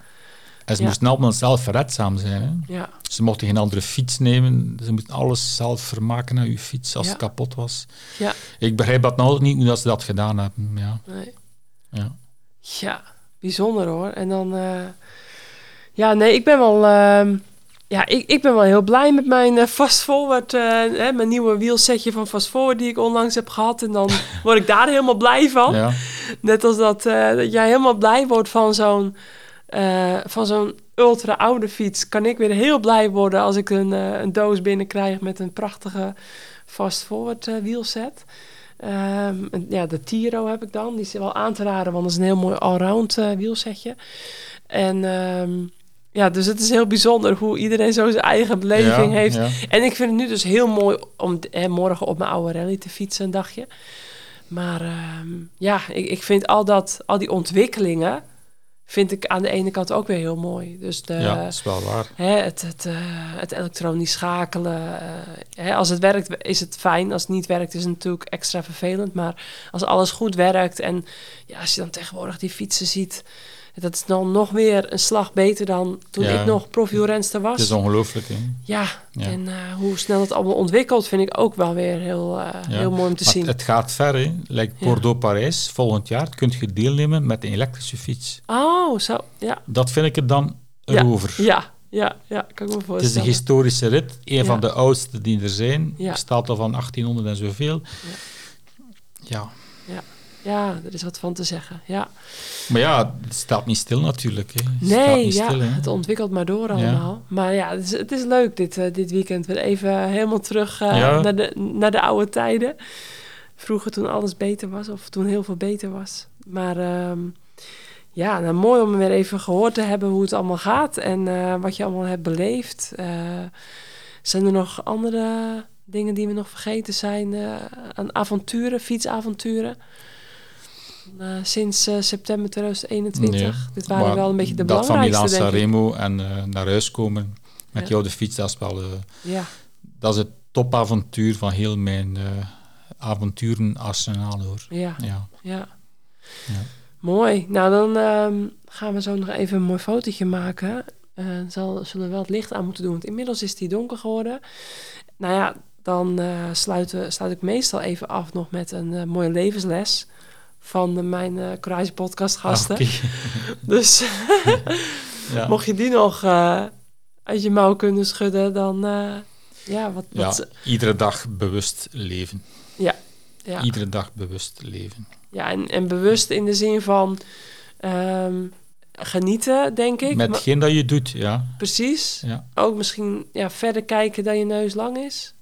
En ze Ja. moesten allemaal zelfverredzaam zijn. Hè. ja. Ze mochten geen andere fiets nemen. Ze moesten alles zelf vermaken aan uw fiets als Ja. het kapot was. Ja. Ik begrijp dat nog niet hoe dat ze dat gedaan hebben. Ja. Nee. Ja. Ja, bijzonder hoor. En dan... eh, ja, nee, ik ben wel... ehm, ja, ik, ik ben wel heel blij met mijn eh, fast forward, eh, hè, mijn nieuwe wielsetje van fast forward die ik onlangs heb gehad. En dan (laughs) word ik daar helemaal blij van. Ja. Net als dat, dat jij helemaal blij wordt van zo'n eh, van zo'n ultra oude fiets, kan ik weer heel blij worden als ik een, eh, een doos binnenkrijg met een prachtige fast forward eh, wielset. Ehm, en ja, de Tiro heb ik dan. Die is wel aan te raden, want dat is een heel mooi allround wielsetje. En ehm, ja, dus het is heel bijzonder hoe iedereen zo zijn eigen beleving Ja, heeft. ja. En ik vind het nu dus heel mooi om hè, morgen op mijn oude rally te fietsen een dagje. Maar ehm, ja, ik, ik vind al, dat, al die ontwikkelingen... vind ik aan de ene kant ook weer heel mooi. Dus de, ja, dat is wel waar. hè, het, het, eh, het elektronisch schakelen. eh, hè, als het werkt is het fijn. Als het niet werkt is het natuurlijk extra vervelend. Maar als alles goed werkt... en ja, als je dan tegenwoordig die fietsen ziet... dat is dan nog weer een slag beter dan toen Ja. ik nog profielrenster was. Het is ongelooflijk. Hè? Ja, Ja. en eh, hoe snel het allemaal ontwikkelt, vind ik ook wel weer heel, eh, Ja. heel mooi om te Maar zien. Het gaat ver. Hè? Lijkt Ja. Bordeaux-Parijs. Volgend jaar kunt je deelnemen met een elektrische fiets. Oh, zo. Ja, Dat vind ik er dan over. ja, ja, ja, kan ik me Het is een voorstellen. historische rit. Een van de oudste die er zijn. Ja. Bestaat al van 1800 en zoveel. Ja. Ja, er is wat van te zeggen. Ja. Maar ja, het staat niet stil natuurlijk. Hè. Het Nee, niet ja, stil. Hè. het ontwikkelt maar door allemaal. Maar ja, het is, het is leuk dit, eh, dit weekend. Weer even helemaal terug eh, Ja. naar, de, naar de oude tijden. Vroeger toen alles beter was, of toen heel veel beter was. Maar ehm, ja, nou, mooi om weer even gehoord te hebben hoe het allemaal gaat. En eh, wat je allemaal hebt beleefd. Zijn er nog andere dingen die we nog vergeten zijn aan avonturen, fietsavonturen? Eh, sinds eh, september 2021. Nee, Dit waren wel een beetje de Dat van belangrijkste, Milan denk ik. Sanremo en eh, naar huis komen met Ja. jou de fiets, dat is wel... Ja, dat is het topavontuur van heel mijn avonturenarsenaal, hoor. ja, Ja. ja. Ja. Mooi. Nou, dan ehm, gaan we zo nog even een mooi fotootje maken. Eh zal, zullen we wel het licht aan moeten doen, want inmiddels is die donker geworden. Nou ja, dan sluiten, sluit ik meestal even af nog met een mooie levensles van de, mijn Courage podcast gasten. Ah, oké. (laughs) Dus (laughs) ja. mocht je die nog eh, uit je mouw kunnen schudden, dan eh, ja, wat, ja, wat iedere dag bewust leven. ja. Iedere dag bewust leven. Ja, en, en bewust in de zin van ehm, genieten, denk ik. Met hetgeen dat je doet, ja. precies. Ja, Ook misschien ja, verder kijken dat je neus lang is.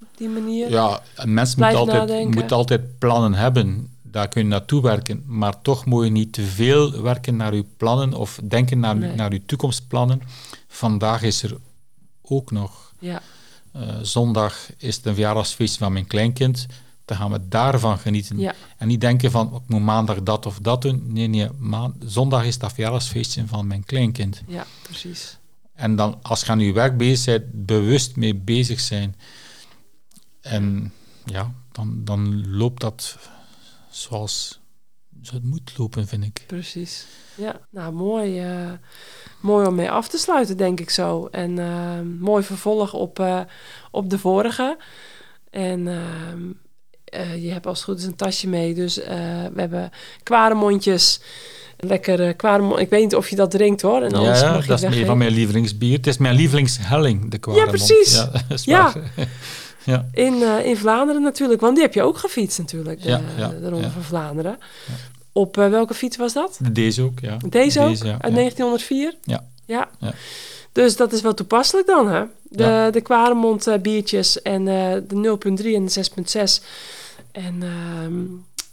Op die manier. ja een mens moet altijd, nadenken. moet altijd plannen hebben. Daar kun je naartoe werken. Maar toch moet je niet te veel werken naar je plannen of denken naar, Nee. naar je toekomstplannen. Vandaag is er ook nog Ja, Eh, zondag is het een verjaardagsfeest van mijn kleinkind. Dan gaan we daarvan genieten. Ja. En niet denken van, ik moet maandag dat of dat doen. Nee, nee, zondag is dat verjaardagsfeestje van mijn kleinkind. ja, precies. En dan, als je aan je werk bezig bent, bewust mee bezig zijn. En ja, dan, dan loopt dat zoals het moet lopen, vind ik. Precies. Ja, nou mooi. eh, mooi om mee af te sluiten, denk ik zo. En eh, mooi vervolg op, eh, op de vorige. En je hebt als het goed is een tasje mee. Dus we hebben kwaremondjes. Lekker kwaremond. Ik weet niet of je dat drinkt hoor. En Ja, anders ja, mag je dat is een van mijn lievelingsbier. Het is mijn lievelingshelling, de precies. Ja, (laughs) is Ja. Ja. In, eh, in Vlaanderen natuurlijk, want die heb je ook gefietst natuurlijk, de, Ja, ja, de Ronde van Vlaanderen. Op eh, welke fiets was dat? Deze ook, ja. Deze ook? Deze, ja, Uit ja. 1904? Ja. ja. Dus dat is wel toepasselijk dan, hè? De, de Quaremont eh, biertjes en de 0.3 en de 6.6. En ehm,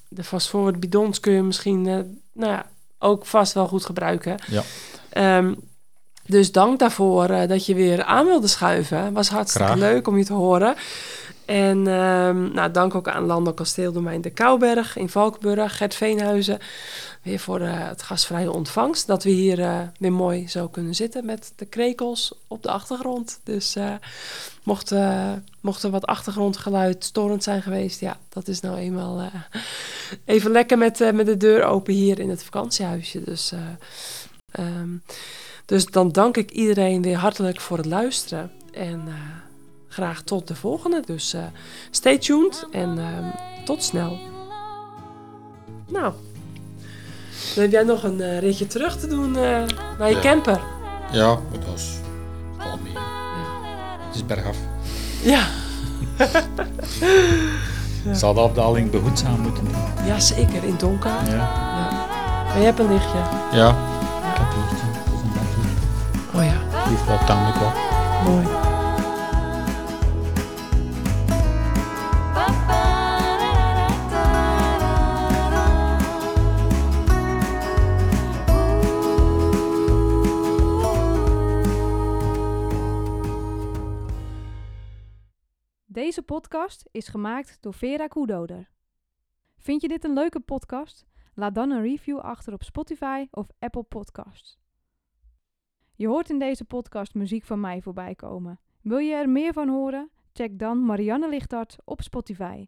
de fast forward bidons kun je misschien, nou ja, ook vast wel goed gebruiken. Ja. Ehm, Dus dank daarvoor eh, dat je weer aan wilde schuiven. Was hartstikke Graag. leuk om je te horen. En ehm, nou, dank ook aan Landel Kasteeldomein de Kouberg in Valkenburg, Gert Veenhuizen. Weer voor eh, het gastvrije ontvangst. Dat we hier eh, weer mooi zo kunnen zitten met de krekels op de achtergrond. Dus eh, mocht, mocht er wat achtergrondgeluid storend zijn geweest, ja, dat is nou eenmaal even lekker met, met de deur open hier in het vakantiehuisje. Dus, eh, ehm, dus dan dank ik iedereen weer hartelijk voor het luisteren. En eh, graag tot de volgende. Dus eh, stay tuned en ehm, tot snel. Nou, dan heb jij nog een eh, ritje terug te doen naar je Ja. camper. Ja, dat is al mee. Het is bergaf. Ja, (laughs) Zal de afdaling behoedzaam moeten doen. ja zeker, in het donker. Ja. Ja. Maar je hebt een lichtje. Ja. Ik heb een lichtje. Oh ja, Die wel tamelijk wat. mooi. Deze podcast is gemaakt door Vera Koedoder. Vind je dit een leuke podcast? Laat dan een review achter op Spotify of Apple Podcasts. Je hoort in deze podcast muziek van mij voorbij komen. Wil je er meer van horen? Check dan Marianne Lichtart op Spotify.